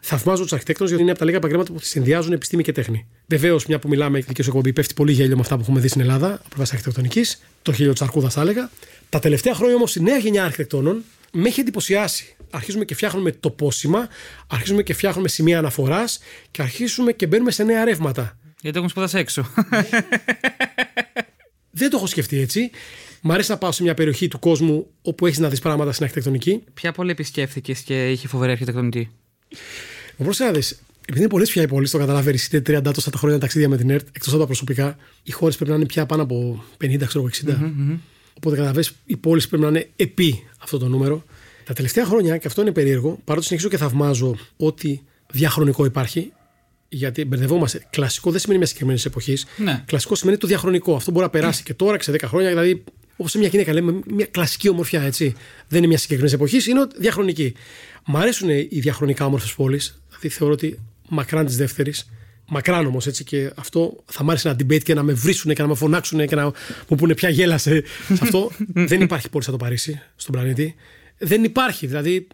Θαυμάζω τους αρχιτέκτονες γιατί είναι από τα λίγα επαγγέλματα που συνδυάζουν επιστήμη και τέχνη. Βεβαίως, μια που μιλάμε και σου εκπομπή, πέφτει πολύ γέλιο με αυτά που έχουμε δει στην Ελλάδα από πλευράς αρχιτεκτονικής. Το χίλιο Τσαρκούδα, θα έλεγα. Τα τελευταία χρόνια όμως η νέα γενιά αρχιτεκτόνων με έχει εντυπωσιάσει. Αρχίζουμε και φτιάχνουμε τοπόσημα, αρχίζουμε και φτιάχνουμε σημεία αναφοράς και αρχίζουμε και μπαίνουμε σε νέα ρεύματα. Γιατί έχουμε σπουδάσει έξω. Δεν το έχω σκεφτεί έτσι. Μ' αρέσει να πάω σε μια περιοχή του κόσμου όπου έχεις να δεις πράγματα στην αρχιτεκτονική. Ποια πόλη επισκέφθηκες και είχε φοβερή αρχιτεκτονική; Όπω να δεις, επειδή είναι πολλές πια οι πόλεις, το καταλαβαίνει, είτε 30 τόσα τα χρόνια ταξίδια με την ΕΡΤ, εκτός από τα προσωπικά, οι χώρες πρέπει να είναι πια πάνω από 50, ξέρω 60. Mm-hmm. Οπότε καταλαβαίνεις, οι πόλεις πρέπει να είναι επί αυτό το νούμερο. Τα τελευταία χρόνια, και αυτό είναι περίεργο, παρότι συνεχίζω και θαυμάζω ότι διαχρονικό υπάρχει, γιατί μπερδευόμαστε. Κλασικό δεν σημαίνει μια συγκεκριμένη εποχής. Ναι. Κλασικό σημαίνει το διαχρονικό. Αυτό μπορεί να περάσει και τώρα και σε 10 χρόνια. Δηλαδή, όπως σε μια γυναίκα λέμε, μια κλασική ομορφιά, έτσι. Δεν είναι μια συγκεκριμένη εποχής, είναι διαχρονική. Μ' αρέσουν οι διαχρονικά όμορφες πόλεις. Δηλαδή, θεωρώ ότι μακράν της δεύτερης. Μακράν όμως έτσι και αυτό θα μ' άρεσε να debate και να με βρίσουν και να με φωνάξουν και να μου πούνε πια γέλασε. σε αυτό δεν υπάρχει πόλη σαν το Παρίσι στον πλανήτη. Δεν υπάρχει. Δηλαδή,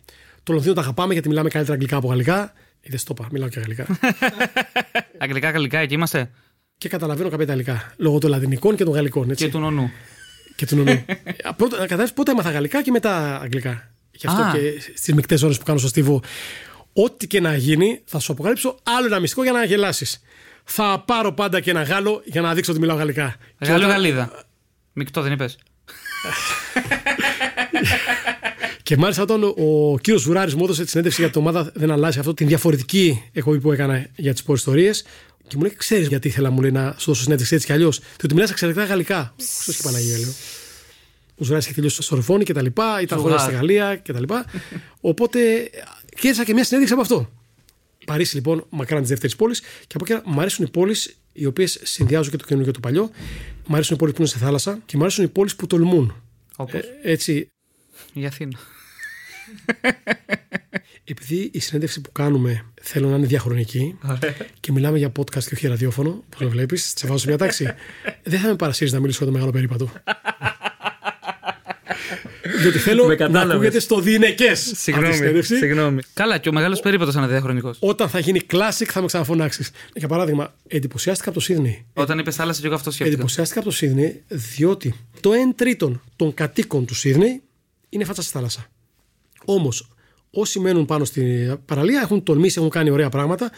το Λονδίνο τα αγαπάμε γιατί μιλάμε καλύτερα αγγλικά από γαλλικά. Είδε το είπα, μιλάω και αγγλικά. αγγλικά, γαλλικά, εκεί είμαστε; Και καταλαβαίνω κάποια Ιταλικά. Λόγω των Λατινικών και των Γαλλικών. Έτσι. Και του νονού. Και του νονού. Πρώτα, καταλάβεις πότε έμαθα Γαλλικά και μετά Αγγλικά. Γι' αυτό Α. και στις μεικτές ώρες που κάνω στο Στίβο, ό,τι και να γίνει, θα σου αποκαλύψω άλλο ένα μυστικό για να γελάσεις. Θα πάρω πάντα και ένα Γάλλο για να δείξω ότι μιλάω Γαλλικά. Γάλλο Γαλλίδα. Μεικτό δεν είπες. Και μάλιστα όταν ο κύριος Βουράρης μου έδωσε τη συνέντευξη για το ομάδα Δεν αλλάζει αυτό, την διαφορετική εκπομπή που έκανα για τις ιστορίες. Και μου λέει: Ξέρεις γιατί ήθελα μου λέει, να σου δώσω συνέντευξη έτσι κι αλλιώς. Διότι μιλάς εξαιρετικά γαλλικά. Ξέρω και Παναγία, λέω. Ο Ζουράρη είχε τελειώσει στο Σορφόνι και τα λοιπά, ήταν χρόνια στη Γαλλία και τα λοιπά. Οπότε κέρδισα και μια συνέντευξη από αυτό. Παρίσι λοιπόν, μακράν της δεύτερης πόλης. Και από εκεί μου αρέσουν οι πόλεις οι οποίες συνδυάζουν και το καινούργιο και το παλιό. Μου αρέσουν οι πόλεις που είναι σε θάλασσα και μου αρέσουν οι πόλεις που τολμούν. Όπως; Ε, έτσι. Η Αθήνα. Επειδή η συνέντευξη που κάνουμε θέλω να είναι διαχρονική και μιλάμε για podcast και όχι ραδιόφωνο, όπως το βλέπεις, σε βάζω μια τάξη, δεν θα με παρασύρεις να μιλήσω για το μεγάλο περίπατο. Διότι θέλω να ακούγεται στο διηνεκέ. Συγγνώμη, συγγνώμη. Καλά, και ο μεγάλος περίπατος είναι διαχρονικός. Όταν θα γίνει classic θα με ξαναφωνάξεις. Για παράδειγμα, εντυπωσιάστηκα από το Σίδνεϊ. Όταν είπε θάλασσα, και εγώ αυτό σκέφτηκα. Εντυπωσιάστηκα από το Σίδνεϊ, διότι το 1 τρίτον των κατοίκων του Σίδνεϊ είναι φάτσα στη θάλασσα. Όμως, όσοι μένουν πάνω στην παραλία έχουν τολμήσει, έχουν κάνει ωραία πράγματα.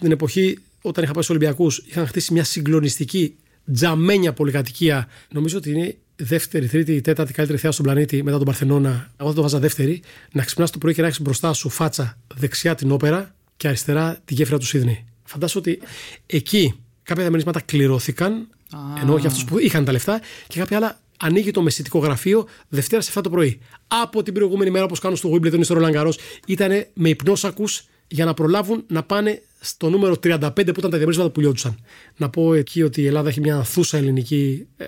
Την εποχή όταν είχα πάει στους Ολυμπιακούς, είχαν χτίσει μια συγκλονιστική τζαμένια πολυκατοικία. Νομίζω ότι είναι δεύτερη, τρίτη, τέταρτη καλύτερη θέα στον πλανήτη μετά τον Παρθενώνα. Εγώ θα το βάζα δεύτερη. Να ξυπνάς το πρωί και να έχεις μπροστά σου φάτσα δεξιά την όπερα και αριστερά τη γέφυρα του Σίδνη. Φαντάσου ότι εκεί κάποια διαμερίσματα κληρώθηκαν, ah. ενώ για αυτούς που είχαν τα λεφτά, και κάποια άλλα ανοίγει το μεσητικό γραφείο Δευτέρα σε 7 το πρωί. Από την προηγούμενη μέρα, όπως κάνουν στο Wimbledon ή στο Ρολαγκαρό, ήταν με υπνόσακους για να προλάβουν να πάνε στο νούμερο 35 που ήταν τα διαμερίσματα που λιώτουσαν. Να πω εκεί ότι η Ελλάδα έχει μια ανθούσα ελληνική ε,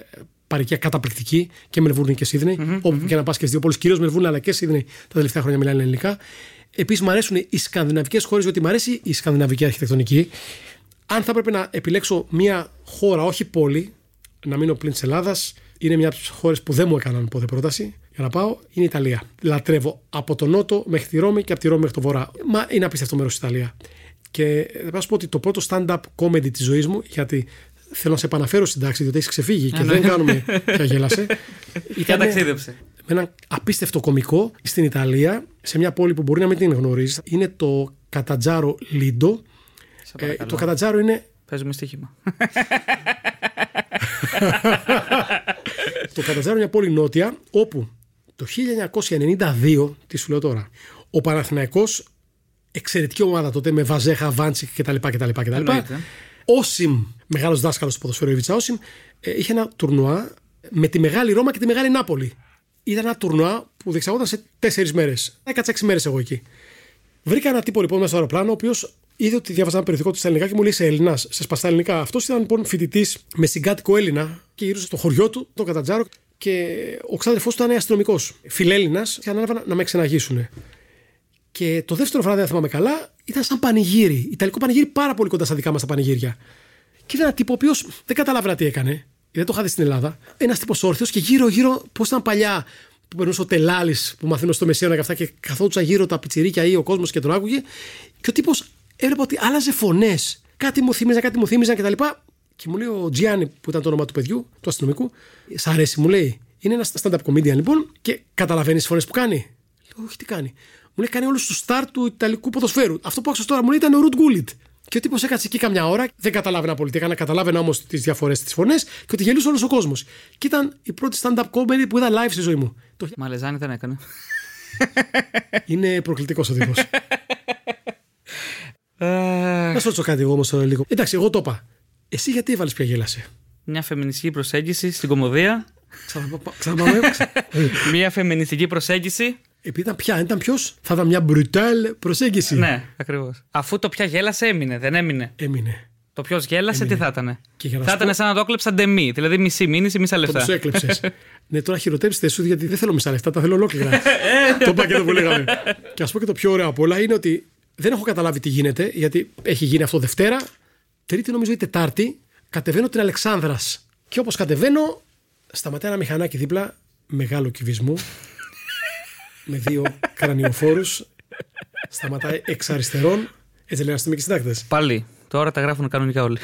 παροικία καταπληκτική και Μελβούρνη και Σίδνεϊ. Mm-hmm, όπου mm-hmm. και να πας και στις δύο πόλεις, κυρίως Μελβούρνη αλλά και Σίδνεϊ τα τελευταία χρόνια μιλάνε ελληνικά. Επίσης, μου αρέσουν οι σκανδιναβικές χώρες, γιατί μου αρέσει η σκανδιναβική αρχιτεκτονική. Αν θα έπρεπε να επιλέξω μια χώρα, όχι πόλη, να μείνω πλην της Ελλάδας, είναι μια από τις χώρες που δεν μου έκαναν ποτέ πρόταση για να πάω, είναι η Ιταλία. Λατρεύω από τον Νότο μέχρι τη Ρώμη και από τη Ρώμη μέχρι το Βορρά. Μα είναι απίστευτο μέρος της Ιταλία. Και θα σου πω ότι το πρώτο stand-up comedy της ζωής μου, γιατί θέλω να σε επαναφέρω στην τάξη, διότι έχεις ξεφύγει και δεν κάνουμε πια γέλασε. Ήταν ταξίδεψε. Με έναν απίστευτο κωμικό στην Ιταλία, σε μια πόλη που μπορεί να μην την γνωρίζεις. Είναι το Κατατζάρο Λίντο. Ε, το Κατατζάρο είναι. Παίζουμε στοίχημα. το Κατατζάρο είναι μια πόλη νότια, όπου το 1992, τι σου λέω τώρα, ο Παναθηναϊκός εξαιρετική ομάδα τότε με Βαζέχα, Βάντσικ κτλ. κτλ, κτλ. Όσιμ, μεγάλος δάσκαλος του ποδοσφαίρου Ιβιτσα Όσιμ, ε, είχε ένα τουρνουά με τη Μεγάλη Ρώμα και τη Μεγάλη Νάπολη. Ήταν ένα τουρνουά που διεξαγόταν σε τέσσερις μέρες. Έκατσα έξι μέρες εγώ εκεί. Βρήκα ένα τύπο λοιπόν μέσα στο αεροπλάνο, ο οποίος είδε ότι διάβαζα ένα περιοδικό του στα ελληνικά και μου λέει σε Έλληνας, σε σπαστά ελληνικά. Αυτός ήταν λοιπόν φοιτητής με συγκάτοικο Έλληνα και γυρούσε στο χωριό του, το Κατατζάρο, και ο ξάδερφός του ήταν αστυνομικός. Φιλέλληνας και ανάλαβαν να με εξεναγήσουν. Και το δεύτερο βράδυ, αν θυμάμαι καλά, ήταν σαν πανηγύρι. Ιταλικό πανηγύρι πάρα πολύ κοντά στα δικά μας τα πανηγύρια. Και ήταν ένα τύπο ο οποίος δεν καταλάβαινα τι έκανε. Δεν το είχα δει στην Ελλάδα. Ένας τύπος όρθιος και γύρω-γύρω, πώ ήταν παλιά που περνούσε ο τελάλης που μαθαίνω στο Μεσαίωνα και αυτά και καθόντουσαν γύρω τα πιτσιρίκια ή ο κόσμος και τον άκουγε. Και ο τύπος έβλεπε ότι άλλαζε φωνές. Κάτι μου θύμιζαν, κάτι μου θύμιζαν κτλ. Και μου λέει ο Τζιάννη, που ήταν το όνομα του παιδιού, του αστυνομικού, Σ' αρέσει, μου λέει. Είναι ένας stand-up comedian λοιπόν και καταλαβαίνεις τις φωνές που κάνει. Λέω, Όχι, τι κάνει. Μου λέει κάνει όλους τους στάρ του Ιταλικού ποδοσφαίρου. Αυτό που άκουσα τώρα μου λέει ήταν ο Ρουτ Γκούλιτ. Και ο τύπος έκατσε εκεί καμιά ώρα, δεν καταλάβαινα πολύ τι έκανε, καταλάβαινα όμως τις διαφορές της φωνές και ότι γελούσε όλος ο κόσμος. Και ήταν η πρώτη stand-up comedy που είδα live στη ζωή μου. Μαλεζάνη δεν έκανε. Είναι προκλητικός ο τύπος. Να σου ρωτήσω κάτι εγώ όμως τώρα λίγο. Εντάξει, εγώ το είπα. Εσύ γιατί έβαλες πια γέλασε. Μια φεμινιστική προσέγγιση στην κομμωδία. Ξαναπάμε. Μια φεμινιστική προσέγγιση επειδή ήταν πια, ήταν ποιος, θα ήταν μια brutal προσέγγιση. Ναι, ακριβώς. Αφού το πια γέλασε, έμεινε, δεν έμεινε. Έμεινε. Το ποιος γέλασε, Έμεινε. τι θα ήταν. Και για να Θα σου ήταν πω- σαν να το έκλεψαν ντεμή. Δηλαδή μισή μήνυση, μισά Το λεφτά. τους έκλεψες. ναι, τώρα χειροτέψτε σου γιατί δεν θέλω μισά λεφτά, τα θέλω ολόκληρα. το πακέτο που λέγαμε. και ας πω και το πιο ωραίο απ' όλα είναι ότι δεν έχω καταλάβει τι γίνεται, γιατί έχει γίνει αυτό Δευτέρα. Τρίτη νομίζω ή Τετάρτη, κατεβαίνω την Αλεξάνδρας. Και όπως κατεβαίνω, σταματάει ένα μηχανάκι δίπλα, μεγάλο κυβισμού, με δύο κρανιοφόρους. Σταματάει εξ αριστερών. Έτσι λένε αστυνομικοί συντάκτες. Πάλι. Τώρα τα γράφουν κανονικά όλοι.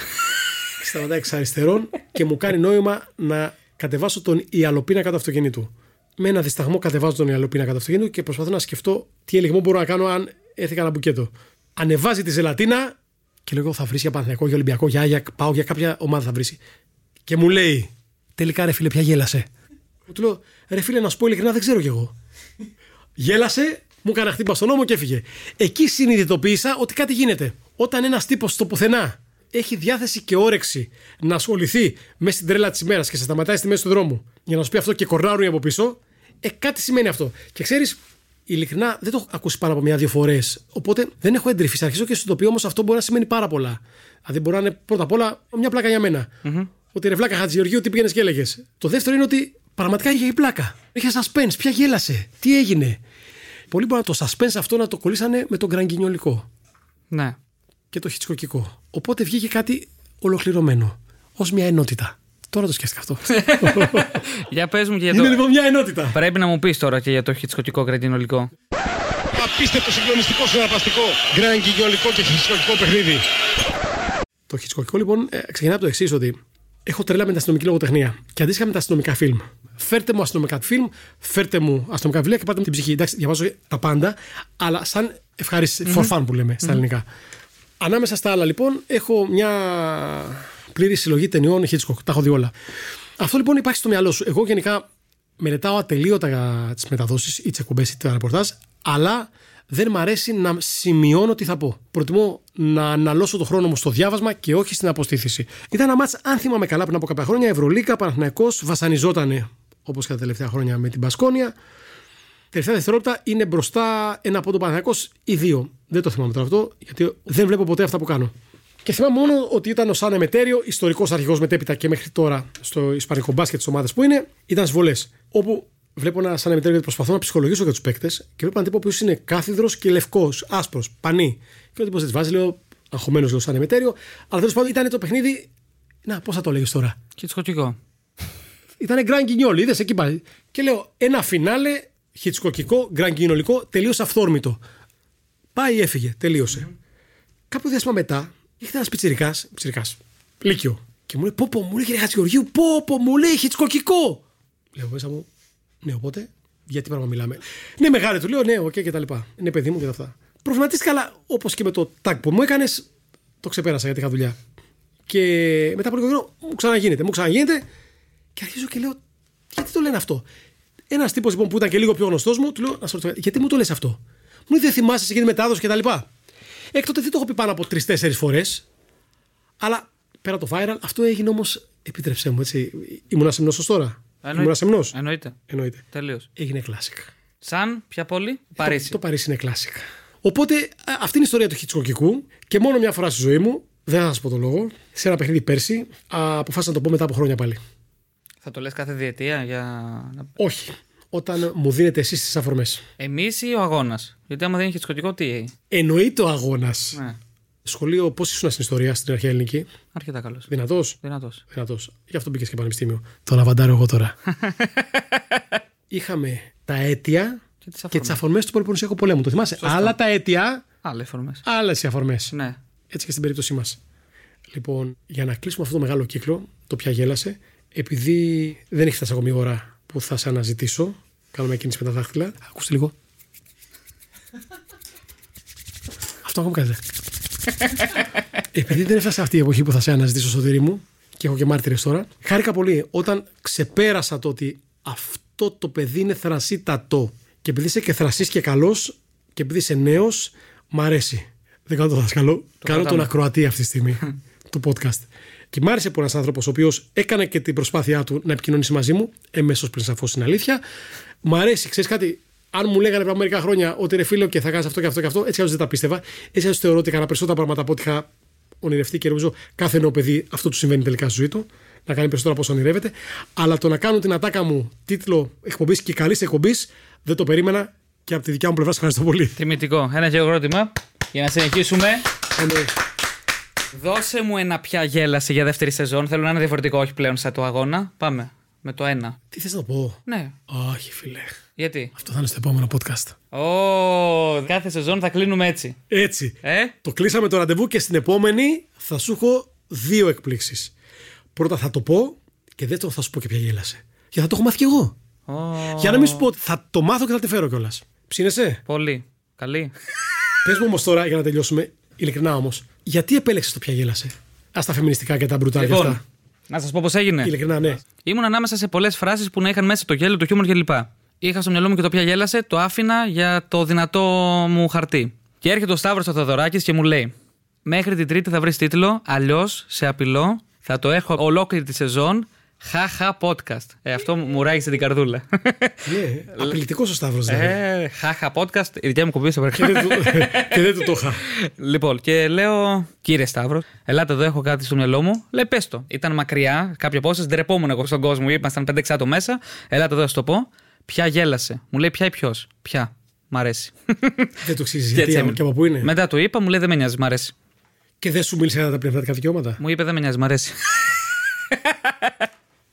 σταματάει εξ αριστερών και μου κάνει νόημα να κατεβάσω τον ιαλοπίνακα του αυτοκινήτου. Με ένα δισταγμό κατεβάζω τον ιαλοπίνακα του αυτοκινήτου και προσπαθώ να σκεφτώ τι ελιγμό μπορώ να κάνω αν έρθει κανένα μπουκέτο. Ανεβάζει τη ζελατίνα και λέω θα βρει για Παναθηναϊκό, για Ολυμπιακό, για Άγιακ, πάω για κάποια ομάδα θα βρει. Και μου λέει, τελικά ρε φίλε, πια γέλασε. Μου του λέω, ρε φίλε, να σου πω ειλικρινά, δεν ξέρω κι εγώ. Γέλασε, μου έκανε χτύπα στον νόμο και έφυγε. Εκεί συνειδητοποίησα ότι κάτι γίνεται. Όταν ένας τύπος στο πουθενά έχει διάθεση και όρεξη να ασχοληθεί μέσα στην τρέλα της ημέρας και σε σταματάει στη μέση του δρόμου για να σου πει αυτό και κορνάρουν από πίσω, ε, κάτι σημαίνει αυτό. Και ξέρεις, ειλικρινά δεν το έχω ακούσει πάνω από μια-δύο φορές. Οπότε δεν έχω εντρυφήσει. Θα αρχίσω και στο οποίο όμως αυτό μπορεί να σημαίνει πάρα πολλά. Δηλαδή μπορεί να είναι πρώτα απ' όλα μια πλάκα για μένα. Ότι ρε βλάκα Χατζηγεωργίου, τι πήγαινες και έλεγες. Το δεύτερο είναι ότι πραγματικά είχε η πλάκα. Είχε suspense, ποια γέλασε, τι έγινε. Πολλοί μπορούν το suspense αυτό να το κολλήσανε με τον γκραγκινιολικό ναι. και το χιτσκοκικό. Οπότε βγήκε κάτι ολοκληρωμένο. Ω μια ενότητα. Τώρα το σκέφτηκα αυτό. Για πες μου και για Είναι το. λοιπόν μια ενότητα. Πρέπει να μου πεις τώρα και για το χιτσκοκικό κρατινολικό. Απίστευτο συγκλονιστικό συναρπαστικό γκραγκινιολικό και χιτσκοκικό παιχνίδι. Το χιτσκοκικό λοιπόν ε, ξεκινάει από το εξής ότι έχω τρέλα με την αστυνομική λογοτεχνία και αντίστοιχα με τα αστυνομικά φιλμ. Φέρτε μου αστυνομικά φιλμ, φέρτε μου αστυνομικά βιβλία και πάτε μου την ψυχή. Εντάξει, διαβάζω τα πάντα, αλλά σαν ευχαρίστηση, for fun που λέμε στα ελληνικά. Ανάμεσα στα άλλα λοιπόν έχω μια πλήρη συλλογή ταινιών Hitchcock. Τα έχω δει όλα. Αυτό λοιπόν υπάρχει στο μυαλό σου. Εγώ γενικά μελετάω ατελείωτα τις μεταδόσεις ή τις εκπομπές ή τα ρεπορτάζ, αλλά δεν μ' αρέσει να σημειώνω τι θα πω. Προτιμώ να αναλώσω το χρόνο μου στο διάβασμα και όχι στην αποστήθηση. Ήταν ένα μάτς, αν θυμάμαι καλά, πριν από κάποια χρόνια, Ευρωλίκα, Παναθηναϊκός, βασανιζότανε όπως και τα τελευταία χρόνια με την Πασκόνια. τελευταία δευτερόλεπτα είναι μπροστά ένα από τον Παναθηναϊκός ή δύο. Δεν το θυμάμαι τώρα αυτό, γιατί δεν βλέπω ποτέ αυτά που κάνω. Και θυμάμαι μόνο ότι ήταν ο Σαν Εμετέριο, ιστορικός αρχηγός μετέπειτα και μέχρι τώρα στο Ισπανικό μπάσκετ της ομάδας που είναι, ήταν σβολέ. Όπου βλέπω ένα Σαν Εμετέριο γιατί προσπαθώ να ψυχολογήσω για τους παίκτες και βλέπω έναν τύπο που είναι κάθιδρος και λευκός, άσπρος, πανί. Και ο τύπος δεν της βάζει, λέω, αγχωμένος λέω Σαν Εμετέριο, αλλά τέλος πάντων ήταν το παιχνίδι. Να, πώς θα το λέγεις τώρα; Χιτσκοκικό. Ήταν γκραν γκινιόλ, είδες εκεί πάλι. Και λέω, ένα φινάλε χιτσκοκικό, γκραν γκινιολικό, τελείως αυθόρμητο. Πάει, έφυγε, τελείωσε. Κάποιο διάστημα μετά, ήρθε ένας πιτσιρικάς, πιτσιρικάς, λύκειο. Και μου λέει, Πω, πω, μου λέει κύριε Χατζηγεωργίου, πω, πω, μου λέει χιτσκοκικό. Λέω μέσα μου, ναι, οπότε, για τι πράγμα μιλάμε. Ναι, μεγάλε του λέω, ναι, OK okay, και τα λοιπά. Είναι παιδί μου και τα αυτά. Προβληματίστηκα, αλλά όπως και με το tag που μου έκανες, το ξεπέρασα γιατί είχα δουλειά. Και μετά από λίγο καιρό μου ξαναγίνεται, μου ξαναγίνεται και αρχίζω και λέω, γιατί το λένε αυτό; Ένας τύπος λοιπόν που ήταν και λίγο πιο γνωστός μου, του λέω, να σου ρωτήσω, γιατί μου το λες αυτό; Μου λέει, δεν θυμάσαι σε εκείνη μετάδοση και τα λοιπά. Εκ τότε δεν το έχω πει πάνω από τρει-τέσσερι φορές. Αλλά πέρα το viral, αυτό έγινε όμως. Επίτρεψέ μου, έτσι. Ήμουν σεμνό ως τώρα; Ήμουν σεμνό. Εννοείται. Εννοείται. Τελείως. Έγινε classic. Σαν, ποια πόλη, Παρίσι. Το, το Παρίσι είναι classic. Οπότε αυτή είναι η ιστορία του Χιτσκοκικού και μόνο μια φορά στη ζωή μου, δεν θα σας πω το λόγο, σε ένα παιχνίδι πέρσι, αποφάσισα να το πω μετά από χρόνια πάλι. Θα το λες κάθε διετία για. Όχι. Όταν μου δίνετε εσείς τις αφορμές. Εμείς ή ο αγώνας; Γιατί άμα δεν είχε σκοτικό, τι; Εννοείται ο αγώνας. Ναι. Σχολείο, πώς ήσουν στην ιστορία στην αρχαία ελληνική; Αρκετά καλός. Δυνατός; Δυνατός. Δυνατός. Γι' αυτό μπήκες και πανεπιστήμιο. Το λαβαντάρω εγώ τώρα. Είχαμε τα αίτια Και και τις αφορμές του Πολυπονοσιακού πολέμου. Το θυμάσαι; Άλλα τα αίτια, Άλλες φορμέ. άλλες οι αφορμές. Ναι. Έτσι και στην περίπτωσή μας. Λοιπόν, για να κλείσουμε αυτό το μεγάλο κύκλο, το πια γέλασε, επειδή δεν έχει φτάσει ακόμη η ώρα που θα σε αναζητήσω, κάνω μια κίνηση με τα δάχτυλα. Ακούστε λίγο. αυτό ακόμη κάνετε. επειδή δεν έφτασε αυτή η εποχή που θα σε αναζητήσω στο τυρί μου, και έχω και μάρτυρες τώρα, χάρηκα πολύ όταν ξεπέρασα το ότι αυτό το παιδί είναι θρασίτατο. Και επειδή είσαι και θρασής και καλός, και επειδή είσαι νέος, μ' αρέσει. Δεν κάνω το δάσκαλο. κάνω τον κρατάμε. ακροατή αυτή τη στιγμή του podcast. Και μ' άρεσε που ένας άνθρωπος ο οποίος έκανε και την προσπάθειά του να επικοινωνήσει μαζί μου, εμέσω πριν σαφώς είναι αλήθεια. Μ' αρέσει, ξέρεις κάτι, αν μου λέγανε πριν από μερικά χρόνια ότι ρε φίλο και θα κάνεις αυτό και αυτό και αυτό, έτσι αλλιώς δεν τα πίστευα. Έτσι αλλιώς θεωρώ ότι έκανα περισσότερα πράγματα από ό,τι είχα ονειρευτεί και νομίζω κάθε νέο παιδί αυτό του συμβαίνει τελικά στη ζωή του. Να κάνει περισσότερα από όσο ονειρεύεται. Αλλά το να κάνω την ατάκα μου τίτλο εκπομπής και καλής εκπομπής δεν το περίμενα και από τη δικιά μου πλευρά σας ευχαριστώ πολύ. Τιμητικό. Ένα χειροκρότημα για να συνεχίσουμε. Ε, ναι. Δώσε μου ένα πια γέλασε για δεύτερη σεζόν. Θέλω να είναι διαφορετικό, όχι πλέον σαν το αγώνα. Πάμε. Με το ένα. Τι θες να πω; Ναι. Όχι, φίλε. Γιατί; Αυτό θα είναι στο επόμενο podcast. Ω, κάθε σεζόν θα κλείνουμε έτσι. Έτσι. Ε, Το κλείσαμε το ραντεβού και στην επόμενη θα σου έχω δύο εκπλήξεις. Πρώτα θα το πω και δεύτερον θα σου πω και ποια γέλασε. Και θα το έχω μάθει κι εγώ. Ω, Για να μην σου πω ότι θα το μάθω και θα τη φέρω κιόλας. Ψήνεσαι; Πολύ. Καλή. Πες μου όμως τώρα για να τελειώσουμε, ειλικρινά όμως, γιατί επέλεξες το ποια γέλασε. Α τα φεμινιστικά και τα μπρουτάλια Λοιπόν, αυτά. να σας πω πώς έγινε. Ειλικρινά, ναι. Ήμουν ανάμεσα σε πολλές φράσεις που να είχαν μέσα το γέλιο, το χιούμορ κλπ. Είχα στο μυαλό μου και το πια γέλασε, το άφηνα για το δυνατό μου χαρτί. Και έρχεται ο Σταύρος ο Θεοδωράκης και μου λέει: Μέχρι την Τρίτη θα βρεις τίτλο, αλλιώς σε απειλώ, θα το έχω ολόκληρη τη σεζόν. Χαχα podcast. Ε, αυτό μου ράγισε την καρδούλα. ναι. Απειλητικός ο Σταύρος, δηλαδή. ε, χαχα podcast. Η δικιά μου κουμπί στο και, δεν του, και δεν του το είχα. Λοιπόν, και λέω, κύριε Σταύρος, ελάτε εδώ, έχω κάτι στο μυαλό μου. Λέει, πες το. Ήταν μακριά, κάποια απόσταση, ντρεπόμουν εγώ στον κόσμο, ήμασταν 5-6 άτομα μέσα. Ελάτε εδώ, να σου το πω. Ποια γέλασε. Μου λέει, ποια ή ποιος. Ποια. Μ' αρέσει. δεν το ξέρεις Και γιατί έτσι από- και από πού είναι. Μετά του είπα, μου λέει, δεν με νοιάζει, μ' αρέσει. Και δεν σου μίλησε για τα πνευματικά δικαιώματα. Μου είπε, δεν με νοιάζει, μ' αρέσει.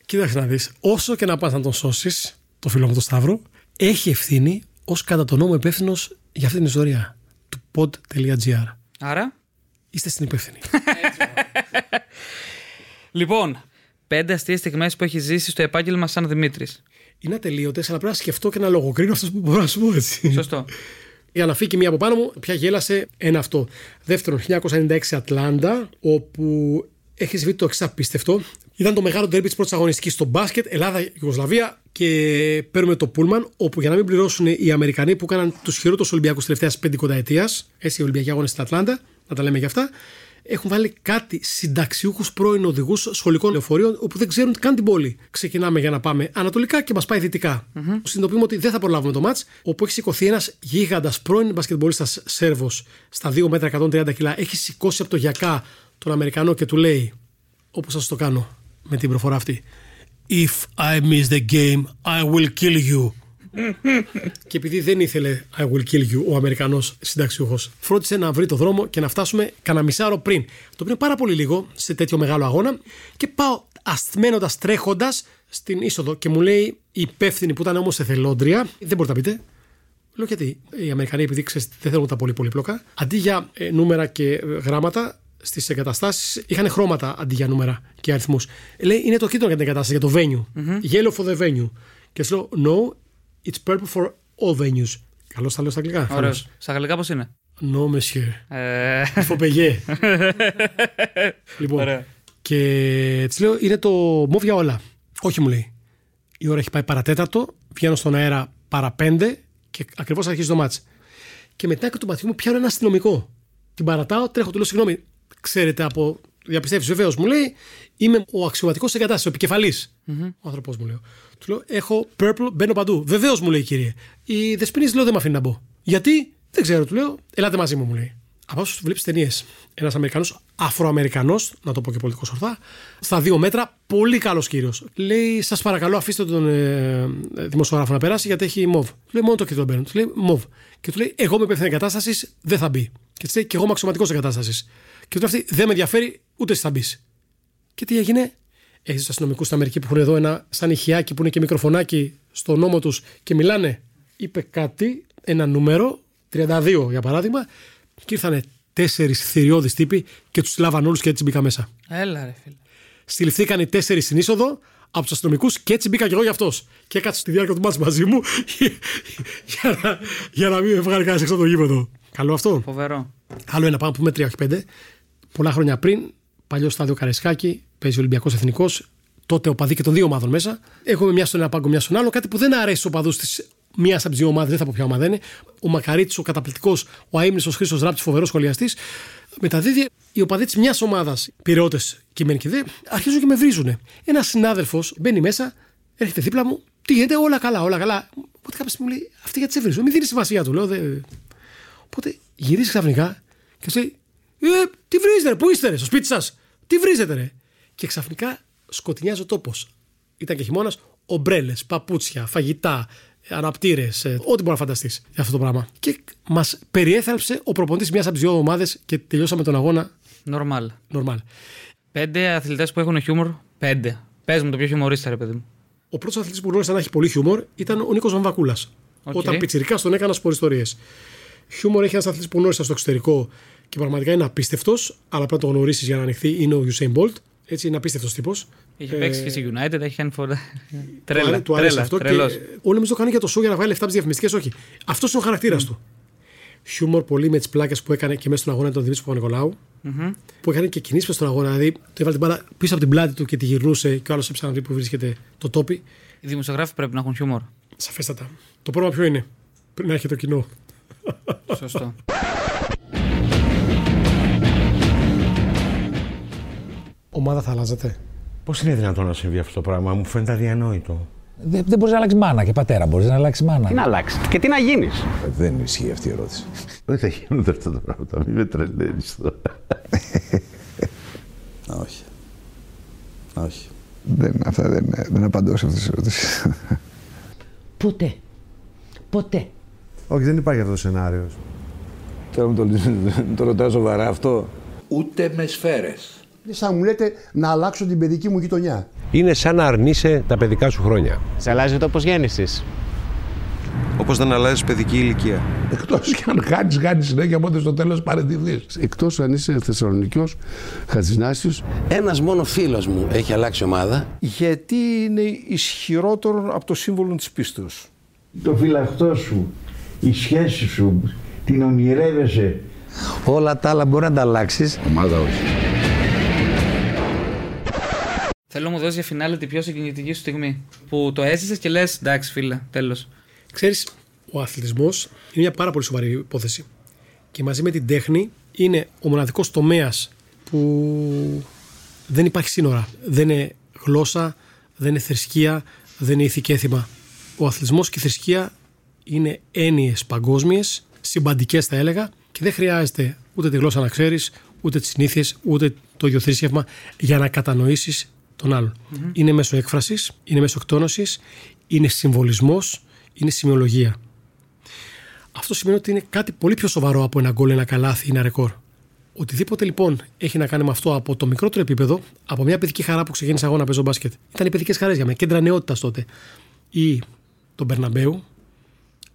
Κοίταξε να δεις, όσο και να πας να τον σώσεις, το φίλο μου τον Σταύρο, έχει ευθύνη ως κατά τον νόμο υπεύθυνος για αυτή την ιστορία του pod.gr. Άρα, Είστε στην υπεύθυνη. λοιπόν, πέντε αστείες στιγμές που έχεις ζήσει στο επάγγελμα σαν Δημήτρης. Είναι ατελείωτες, αλλά πρέπει να σκεφτώ και να λογοκρίνω αυτό που μπορώ να σου πω έτσι. Σωστό. Για να φύγει μία από πάνω μου, πια γέλασε ένα αυτό. Δεύτερον, 1996 Ατλάντα, όπου έχει συμβεί το εξής απίστευτο. Ήταν το μεγάλο ντέρμπι της πρώτης αγωνιστικής στο μπάσκετ, Ελλάδα-Ιουγκοσλαβία και παίρνουμε το πούλμαν, όπου για να μην πληρώσουν οι Αμερικανοί που έκαναν τους χειρότερους Ολυμπιακούς τελευταίας πεντηκονταετίας, έτσι οι Ολυμπιακοί αγώνες στην Ατλάντα, να τα λέμε για αυτά, έχουν βάλει κάτι συνταξιούχους πρώην οδηγούς σχολικών λεωφορείων όπου δεν ξέρουν καν την πόλη. Ξεκινάμε για να πάμε ανατολικά και μας πάει δυτικά. Mm-hmm. Συνειδητοποιούμε ότι δεν θα προλάβουμε το ματς, όπου έχει σηκωθεί ένας γίγαντας πρώην μπασκετμπολίστας Σέρβος στα 2 μέτρα 130 κιλά. Έχει σηκώσει από το γιακά τον Αμερικανό και του λέει, όπως θα σας το κάνω με την προφορά αυτή. If I miss the game, I will kill you και επειδή δεν ήθελε I will kill you ο Αμερικανός συνταξιούχος, φρόντισε να βρει το δρόμο και να φτάσουμε κανένα μισάρο πριν. Το οποίο είναι πάρα πολύ λίγο σε τέτοιο μεγάλο αγώνα. Και πάω ασθμένοντα τρέχοντας στην είσοδο και μου λέει η υπεύθυνη που ήταν όμως εθελόντρια, δεν μπορείτε να πείτε. Λέω γιατί οι Αμερικανοί, επειδή ξέρεις, δεν θέλουν τα πολύ πολύπλοκα, αντί για ε, νούμερα και ε, γράμματα, στις εγκαταστάσεις είχαν χρώματα αντί για νούμερα και αριθμούς. Λέει είναι το κίτρινο για την εγκατάσταση, για το venue. Mm-hmm. Yellow for the venue. Και σου λέω, no, It's purple for all venues. Καλώς τα λέω στα αγγλικά. Ωραία. Στα αγγλικά πώς είναι; No, monsieur. Ε... Φοπεγέ. λοιπόν. Ωραία. Και της λέω είναι το μοβ για όλα. Όχι, μου λέει. Η ώρα έχει πάει παρατέταρτο, βγαίνω στον αέρα παρά πέντε και ακριβώς αρχίζει το μάτς. Και μετά και του ματιού μου πιάνω ένα αστυνομικό. Την παρατάω, τρέχω, του λέω συγγνώμη. Ξέρετε από διαπιστεύει βεβαίως, μου λέει, είμαι ο αξιωματικός εγκατάστασης, ο επικεφαλής. Mm-hmm. Ο άνθρωπό μου λέω. Του λέω, έχω purple, μπαίνω παντού. Βεβαίως μου λέει, κύριε. Η Δεσπινή λέω, δεν με αφήνει να μπω. Γιατί, δεν ξέρω, του λέω, ελάτε μαζί μου, μου λέει. Από όσο βλέπεις ταινίες, ένας Αμερικανός, Αφροαμερικανός, να το πω και πολιτικό ορθά, στα δύο μέτρα, πολύ καλός κύριος. Λέει, σας παρακαλώ, αφήστε τον ε, δημοσιογράφο να περάσει γιατί έχει μοβ. λέει, μόνο το κοίτο μπαίνω. Του λέει, μοβ. Και του λέει, εγώ με υπεύθυνη εγκατάστασης δεν θα μπει. Και του λέει, και εγώ είμαι αξιωματικός εγκατάστασης. Και του λέει, αυτή δεν με ενδιαφέρει, ούτε εσύ θα μπει. Και τι έγινε, έχει τους αστυνομικούς στην Αμερική που έχουν εδώ ένα σαν ηχιάκι που είναι και μικροφωνάκι στο νόμο τους και μιλάνε. Είπε κάτι, ένα νούμερο, 32 για παράδειγμα, και ήρθαν τέσσερις θηριώδεις τύποι και τους λάβαν όλους και έτσι μπήκα μέσα. Έλα, ρε φίλε. Συλληφθήκαν οι τέσσερις στην είσοδο από τους αστυνομικούς και έτσι μπήκα και εγώ για αυτός. Και έκατσα στη διάρκεια του μάτς μαζί μου για, να, για να μην με βγάλει κανένας έξω από το γήπεδο. Καλό αυτό; Φοβερό. Άλλο ένα πάμε που πούμε 3 όχι 5. Πολλά χρόνια πριν, παλιό στάδιο Καρεσκάκη, παίζει Ολυμπιακός Εθνικός. Τότε ο παδί και των δύο ομάδων μέσα. Έχουμε μια στον ένα πάγκο, μια στον άλλο. Κάτι που δεν αρέσει στου οπαδού της μία από τις δύο ομάδες, δεν θα πω ποια ομάδα είναι. Ο Μακαρίτη, ο καταπληκτικός, ο αίμνητο Χρήσο Ράπτης, φοβερός σχολιαστής. Μεταδίδει οι οπαδοί της μιας ομάδας, πυρεώτε κειμένοι και δε, αρχίζουν και με βρίζουν. Ένας συνάδελφος μπαίνει μέσα, έρχεται δίπλα μου, τι γίνεται, όλα καλά, όλα καλά. Οπότε κάποια στιγμή μου λέει, Αυτή γιατί σε βρίζουν, μην δίνεις σημασία του. Λέω, δε... Οπότε γυρίζει ξαφνικά και σου λέει, ε, τι βρίζετε, πού είστε, ρε, στο σπίτι σας, τι βρίζετε, ρε; Και ξαφνικά σκοτεινιάζει ο τόπος. Ήταν και χειμώνας, ομπρέλες, παπούτσια, φαγητά, αναπτήρες, ε, ό,τι μπορεί να φανταστείς για αυτό το πράγμα. Και μας περιέθαλψε ο προπονητής μιας από τις δύο ομάδες και τελειώσαμε τον αγώνα. Νορμάλ. Νορμάλ. Πέντε αθλητές που έχουν χιούμορ. Πέντε. Πες μου το πιο χιουμορίστα, ρε παιδί μου. Ο πρώτος αθλητής που γνώρισα να έχει πολύ χιούμορ ήταν ο Νίκος Βαμβακούλας. Okay. Όταν πιτσυρικά τον έκανα σποριστορίε. Χιούμορ έχει ένας αθλητής που γνώρισα στο εξωτερικό και πραγματικά είναι απίστευτος, αλλά πρέπει να το γνωρίσεις για να ανοιχθεί. Είναι ο Usain Bolt. Έτσι, είναι απίστευτος τύπος. Έχει παίξει και στη United, έχει κάνει φορά. Τρέλα. Του αρέσει αυτό. Και όλοι το κάνει για το show για να βγάλει λεφτά από τι διαφημιστικές. Όχι. Αυτός είναι ο χαρακτήρας mm. του. Χιούμορ πολύ με τις πλάκες που έκανε και μέσα στον αγώνα τον Δημήτρη Παπα-Νικολάου. Mm-hmm. Που έκανε και κινήσεις στον αγώνα. Δηλαδή, το έβαλε την μπάλα πίσω από την πλάτη του και τη γυρνούσε και ο άλλος έψαχνε να δει που βρίσκεται το τόπι. Οι δημοσιογράφοι πρέπει να έχουν χιούμορ. Σαφέστατα. Το πρόβλημα ποιο είναι; Πρέπει να έχει το κοινό. Σωστό. ομάδα θα αλλάζετε. Πώς είναι δυνατόν να συμβεί αυτό το πράγμα, μου φαίνεται αδιανόητο. Δεν, δεν μπορεί να αλλάξει μάνα και πατέρα. Μπορείς να αλλάξει μάνα. Τι να αλλάξεις και τι να γίνεις; Ε, δεν ισχύει αυτή η ερώτηση. Δεν θα γίνονται αυτά τα πράγματα. Μην με τρελαίνεις τώρα. Όχι. Όχι. Δεν, αυτά δεν, δεν απαντώ σε αυτές τις ερωτήσεις. Ποτέ. Ποτέ. Όχι, δεν υπάρχει αυτός το σενάριος. Τώρα μου το, το ρωτάω σοβαρά αυτό. Ούτε με σφαίρες σαν μου λέτε να αλλάξω την παιδική μου γειτονιά. Είναι σαν να αρνείσαι τα παιδικά σου χρόνια. Σε αλλάζει το τόπο γέννηση. Όπως δεν αλλάζεις παιδική ηλικία. Εκτός και αν χάνει, χάνει συνέχεια, οπότε στο τέλος παραιτηθεί. Εκτός αν είσαι Θεσσαλονικιός, Χατζηνάσιος. Ένας μόνο φίλος μου έχει αλλάξει ομάδα. Γιατί είναι ισχυρότερο από το σύμβολο της πίστεως; Το φυλαχτό σου, η σχέση σου, την ονειρεύεσαι. Όλα τα άλλα μπορεί να τα αλλάξεις. Ομάδα όχι. Θέλω να μου δώσεις για φινάλε την πιο συγκινητική σου στιγμή. Που το έζησες και λες: Εντάξει, φίλε, τέλος. Ξέρεις, ο αθλητισμός είναι μια πάρα πολύ σοβαρή υπόθεση. Και μαζί με την τέχνη είναι ο μοναδικός τομέας που δεν υπάρχει σύνορα. Δεν είναι γλώσσα, δεν είναι θρησκεία, δεν είναι ηθικέθημα. Ο αθλητισμός και η θρησκεία είναι έννοιες παγκόσμιες, συμπαντικές θα έλεγα και δεν χρειάζεται ούτε τη γλώσσα να ξέρεις, ούτε τις συνήθειες, ούτε το ίδιο θρήσκευμα για να κατανοήσεις τον αλλον Είναι μέσω έκφρασης, είναι μέσω εκτόνωσης, είναι συμβολισμός, είναι σημειολογία. Αυτό σημαίνει ότι είναι κάτι πολύ πιο σοβαρό από ένα γκολ, ένα καλάθι ή ένα ρεκόρ. Οτιδήποτε λοιπόν έχει να κάνει με αυτό από το μικρότερο επίπεδο, από μια παιδική χαρά που ξεκίνησα εγώ να παίζω μπάσκετ, ήταν οι παιδικές χαρές για μένα, κέντρα νεότητας τότε, ή τον Μπερναμπέου,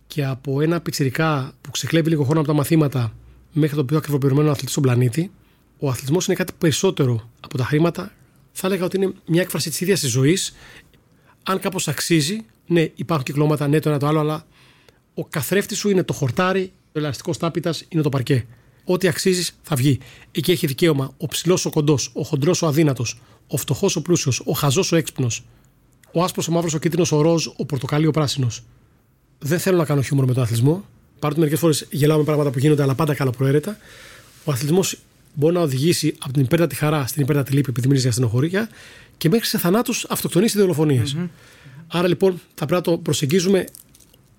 και από ένα πιτσιρικά που ξεκλέβει λίγο χρόνο από τα μαθήματα μέχρι το πιο ακριβοποιημένο αθλητή στον πλανήτη, ο αθλητισμός είναι κάτι περισσότερο από τα χρήματα. Θα έλεγα ότι είναι μια έκφραση της ίδιας της ζωής. Αν κάπως αξίζει, ναι, υπάρχουν κυκλώματα, ναι, το ένα το άλλο, αλλά ο καθρέφτης σου είναι το χορτάρι, ο ελαστικός τάπητας είναι το παρκέ. Ό,τι αξίζεις θα βγει. Εκεί έχει δικαίωμα ο ψηλός ο κοντός, ο χοντρός ο αδύνατος, ο φτωχός ο πλούσιος, ο χαζός ο έξυπνος, ο άσπρος ο μαύρος ο κίτρινος ο ροζ, ο πορτοκαλί ο πράσινος. Δεν θέλω να κάνω χιούμορ με τον αθλητισμό. Παρότι μερικές φορές γελάω με πράγματα που γίνονται, αλλά πάντα καλοπροαίρετα. Ο αθλητισμός μπορεί να οδηγήσει από την υπέρτατη χαρά στην υπέρτατη λύπη, επειδή μιλήσει για στενοχωρία, και μέχρι σε θανάτους, αυτοκτονίε ή δολοφονίες. Mm-hmm. Άρα λοιπόν θα πρέπει να το προσεγγίζουμε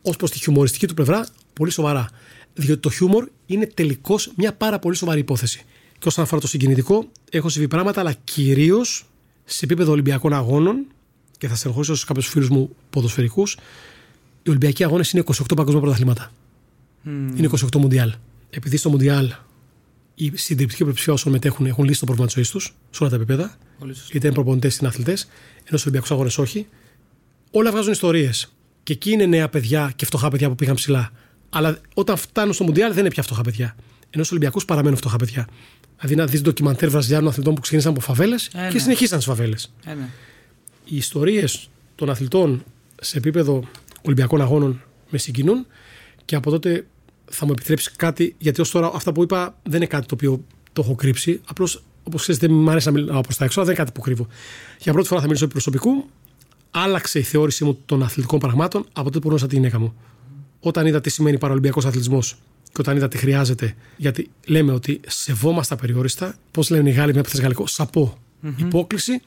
ως προς τη χιουμοριστική του πλευρά πολύ σοβαρά. Διότι το χιούμορ είναι τελικώς μια πάρα πολύ σοβαρή υπόθεση. Και όσον αφορά το συγκινητικό, έχω συμβεί πράγματα, αλλά κυρίως σε επίπεδο Ολυμπιακών Αγώνων, και θα στενοχωρήσω σε κάποιους φίλους μου ποδοσφαιρικούς, οι Ολυμπιακοί Αγώνες είναι 28 παγκόσμια πρωταθλήματα. Mm. Είναι 28 Μουντιάλ. Επειδή στο Μουντιάλ η συντριπτική πλειοψηφία όσων μετέχουν έχουν λύσει το πρόβλημα της ζωής τους σε όλα τα επίπεδα. Είτε είναι προπονητές είτε είναι αθλητές, ενώ στους Ολυμπιακούς Αγώνες όχι. Όλα βγάζουν ιστορίες. Και εκεί είναι νέα παιδιά και φτωχά παιδιά που πήγαν ψηλά. Αλλά όταν φτάνουν στο Μουντιάλ δεν είναι πια φτωχά παιδιά. Ενώ στους Ολυμπιακούς παραμένουν φτωχά παιδιά. Δηλαδή να δεις ντοκιμαντέρ Βραζιλιάνων αθλητών που ξεκίνησαν από φαβέλες ε, και ναι. συνεχίσαν τι φαβέλες. Ε, ναι. Οι ιστορίες των αθλητών σε επίπεδο Ολυμπιακών Αγώνων με συγκινούν και από τότε θα μου επιτρέψεις κάτι, γιατί ως τώρα αυτά που είπα δεν είναι κάτι το οποίο το έχω κρύψει. Απλώς, όπως ξέρετε, δεν μου αρέσει να μιλάω προς τα έξω, δεν είναι κάτι που κρύβω. Για πρώτη φορά θα μιλήσω επί προσωπικού. Άλλαξε η θεώρησή μου των αθλητικών πραγμάτων από τότε που γνώρισα τη γυναίκα μου. Όταν είδα τι σημαίνει παραολυμπιακός αθλητισμός και όταν είδα τι χρειάζεται, γιατί λέμε ότι σεβόμαστε απεριόριστα, πώς λένε οι Γάλλοι, μια πιθανή γαλλικό, σαπό. Mm-hmm. Υπόκληση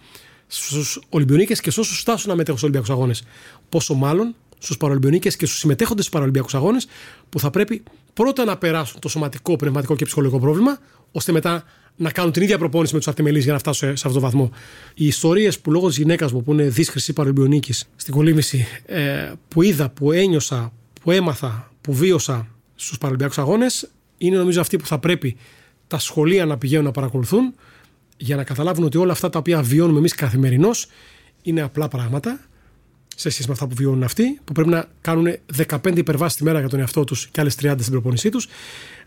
στους Ολυμπιονίκες και σε όσους φτάσουν να μετέχουν στους Ολυμπιακούς Αγώνες. Πόσο μάλλον στους Παραλυμπιονίκε και στους συμμετέχοντες στους Παραλυμπιακού Αγώνες, που θα πρέπει πρώτα να περάσουν το σωματικό, πνευματικό και ψυχολογικό πρόβλημα, ώστε μετά να κάνουν την ίδια προπόνηση με τους αρτεμελεί για να φτάσουν σε, αυτό το βαθμό. Οι ιστορίες που λόγω της γυναίκας μου, που είναι δύσχρηση Παραλυμπιονίκη στην κολύμβηση, ε, που είδα, που ένιωσα, που έμαθα, που βίωσα στους Παραλυμπιακού Αγώνες, είναι νομίζω αυτοί που θα πρέπει τα σχολεία να πηγαίνουν να παρακολουθούν για να καταλάβουν ότι όλα αυτά τα οποία βιώνουμε εμείς καθημερινώς είναι απλά πράγματα σε σχέση με αυτά που βιώνουν αυτοί, που πρέπει να κάνουν 15 υπερβάσεις τη μέρα για τον εαυτό τους και άλλες 30 στην προπονησή τους,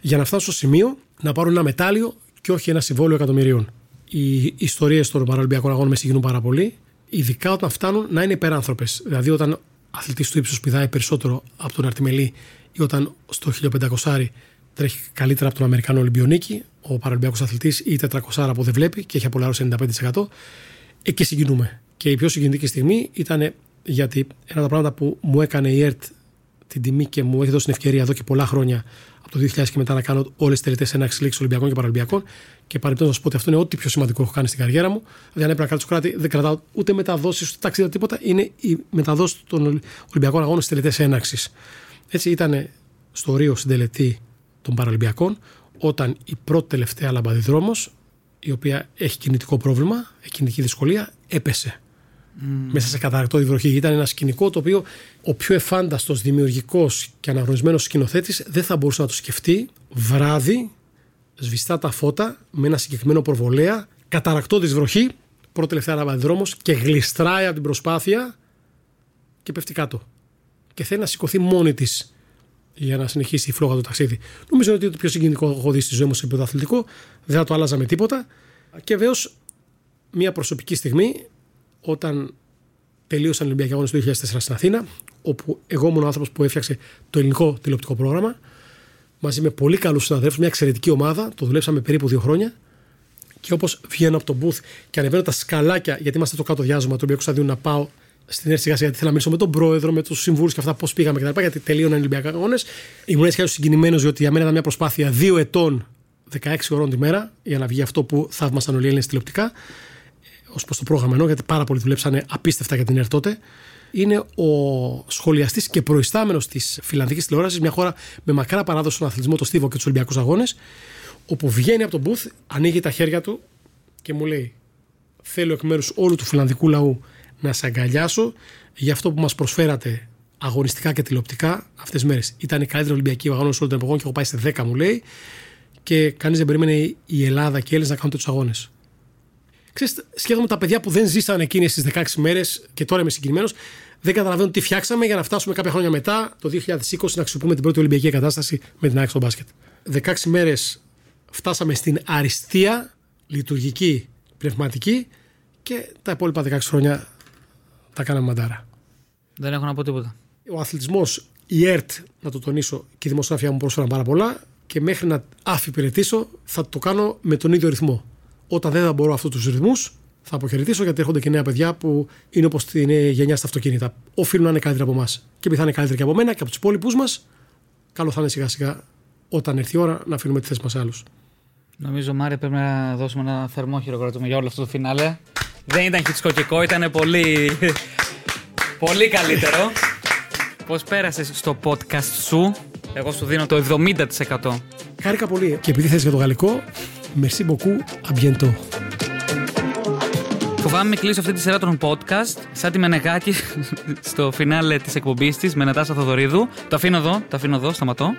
για να φτάσουν στο σημείο να πάρουν ένα μετάλλιο και όχι ένα συμβόλαιο εκατομμυρίων. Οι ιστορίες των Παραλυμπιακών Αγώνων μες συγκινούν πάρα πολύ, ειδικά όταν φτάνουν να είναι υπεράνθρωπες. Δηλαδή, όταν αθλητής του ύψους πηδάει περισσότερο από τον Αρτιμελή ή όταν στο 1500 τρέχει καλύτερα από τον Αμερικανό Ολυμπιονίκη, ο Παραλυμπιακός αθλητής ή 400 που δεν βλέπει και έχει απολαώσει 95%. Εκεί συγκινούμε. Και η πιο συγκινητική στιγμή ήταν γιατί ένα από τα πράγματα που μου έκανε η ΕΡΤ την τιμή και μου έχει δώσει την ευκαιρία εδώ και πολλά χρόνια από το 2000 και μετά να κάνω όλες τις τελετές ένα εξελίξεις Ολυμπιακών και Παραλυμπιακών. Και παρεμπιπτόντως να σα πω ότι αυτό είναι ό,τι πιο σημαντικό έχω κάνει στην καριέρα μου. Δηλαδή, αν έπρεπε να κρατήσω κράτη, δεν κρατάω ούτε μεταδόσεις, ούτε ταξίδια, τίποτα. Είναι η μεταδόση των Ολυμπιακών Αγώνων στις τελετές έναξη. Έτσι ήταν στο Ρίο στην τελετή των Παραλυμπιακών, όταν η πρώτη τελευταία λαμπαδιδρόμος, η οποία έχει κινητικό πρόβλημα, έχει κινητική δυσκολία, έπεσε μέσα σε καταρακτό βροχή. Ήταν ένα σκηνικό το οποίο ο πιο εφάνταστος, δημιουργικός και αναγνωρισμένος σκηνοθέτης δεν θα μπορούσε να το σκεφτεί βράδυ, σβηστά τα φώτα, με ένα συγκεκριμένο προβολέα, καταρακτό τη βροχή, πρώτη τελευταία δρόμος και γλιστράει από την προσπάθεια και πέφτει κάτω. Και θέλει να σηκωθεί μόνη της για να συνεχίσει η φλόγα του ταξίδι. Νομίζω ότι το πιο συγκινητικό έχω δει στη ζωή μου σε επίπεδο αθλητικό. Δεν θα το άλλαζα με τίποτα. Και βεβαίως μια προσωπική στιγμή όταν τελείωσαν οι Ολυμπιακοί Αγώνες το 2004 στην Αθήνα, όπου εγώ ήμουν ο άνθρωπος που έφτιαξε το ελληνικό τηλεοπτικό πρόγραμμα, μαζί με πολύ καλούς συναδέλφους, μια εξαιρετική ομάδα, το δουλέψαμε περίπου δύο χρόνια. Και όπως βγαίνω από τον booth και ανεβαίνω τα σκαλάκια, γιατί είμαστε το κάτω διάζωμα του Ολυμπιακού Σταδίου, να πάω στην έρθει γιατί θέλω να μιλήσω με τον πρόεδρο, με τους συμβούλους και αυτά, πώς πήγαμε κτλ. Γιατί τελείωναν οι Ολυμπιακοί Αγώνες. Ήμουν έτσι και συγκινημένος, διότι για μένα ήταν μια προσπάθεια δύο ετών, 16 ώρων τη μέρα για να βγει αυτό που θαύμασαν όλοι οι Έλληνες τηλεοπτικά, ως προς το πρόγραμμα εννοώ, γιατί πάρα πολλοί δουλέψανε απίστευτα για την ΕΡΤ τότε. Είναι ο σχολιαστής και προϊστάμενος της φιλανδικής τηλεόρασης, μια χώρα με μακρά παράδοση στον αθλητισμό, το Στίβο και τους Ολυμπιακούς Αγώνες, όπου βγαίνει από τον booth, ανοίγει τα χέρια του και μου λέει: Θέλω εκ μέρους όλου του φιλανδικού λαού να σε αγκαλιάσω για αυτό που μας προσφέρατε αγωνιστικά και τηλεοπτικά αυτές τις μέρες. Ήταν η καλύτερη Ολυμπιακή αγώνα όλων των εποχών και έχω πάει σε 10, μου λέει. Και κανείς δεν περίμενε η Ελλάδα και οι Έλληνες να κάνουν τέτοιους αγώνες. Ξέρετε, σκέφτομαι τα παιδιά που δεν ζήσαν εκείνες τις 16 μέρες και τώρα είμαι συγκινημένος, δεν καταλαβαίνουν τι φτιάξαμε για να φτάσουμε κάποια χρόνια μετά, το 2020, να αξιοποιούμε την πρώτη Ολυμπιακή κατάσταση με την ΑΕΚ στο μπάσκετ. 16 μέρες φτάσαμε στην αριστεία, λειτουργική, πνευματική και τα υπόλοιπα 16 χρόνια τα κάναμε μαντάρα. Δεν έχω να πω τίποτα. Ο αθλητισμός, η ΕΡΤ, να το τονίσω, και η δημοσιογραφία μου πρόσφεραν πάρα πολλά και μέχρι να αφιπηρετήσω θα το κάνω με τον ίδιο ρυθμό. Όταν δεν θα μπορώ αυτούς τους ρυθμούς, θα αποχαιρετήσω γιατί έρχονται και νέα παιδιά που είναι όπως την γενιά στα αυτοκίνητα. Οφείλουν να είναι καλύτεροι από εμάς. Και επειδή θα είναι καλύτεροι και από μένα και από τους υπόλοιπους μας, καλό θα είναι σιγά σιγά όταν έρθει η ώρα να αφήνουμε τη θέση μας σε άλλους. Νομίζω, Μάρια, πρέπει να δώσουμε ένα θερμό χειροκρότημα για όλο αυτό το φινάλε. Δεν ήταν χιτσκοκικό, ήταν πολύ. πολύ καλύτερο. Πώς πέρασες στο podcast σου, εγώ σου δίνω το 70%. Χάρηκα πολύ. Και επειδή θες για το γαλλικό, merci beaucoup, à bientôt. Φοβάμαι μην κλείσω αυτή τη σειρά των podcast σαν τη Μενεγάκη στο φινάλε της εκπομπής της με Νατάσα Θοδωρίδου. Το αφήνω εδώ, το αφήνω εδώ, σταματώ.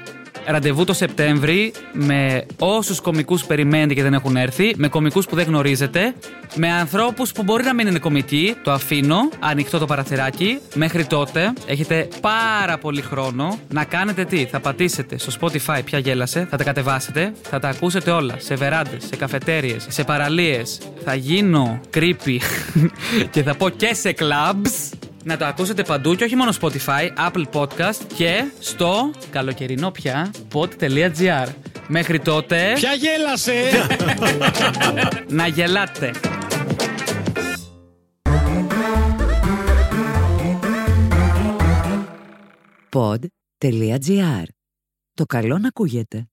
Ραντεβού το Σεπτέμβρη με όσους κομικούς περιμένετε και δεν έχουν έρθει, με κομικούς που δεν γνωρίζετε, με ανθρώπους που μπορεί να μην είναι κομικοί. Το αφήνω, ανοιχτό το παραθυράκι. Μέχρι τότε έχετε πάρα πολύ χρόνο να κάνετε τι. Θα πατήσετε στο Spotify πια γέλασε, θα τα κατεβάσετε, θα τα ακούσετε όλα σε βεράντες, σε καφετέρειε, σε παραλίες. Θα γίνω creepy και θα πω και σε clubs να το ακούσετε παντού και όχι μόνο Spotify, Apple Podcast και στο καλοκαιρινό πια pod.gr. Μέχρι τότε. Ποια γέλασε! να γελάτε. Pod.gr. Το καλό να ακούγεται.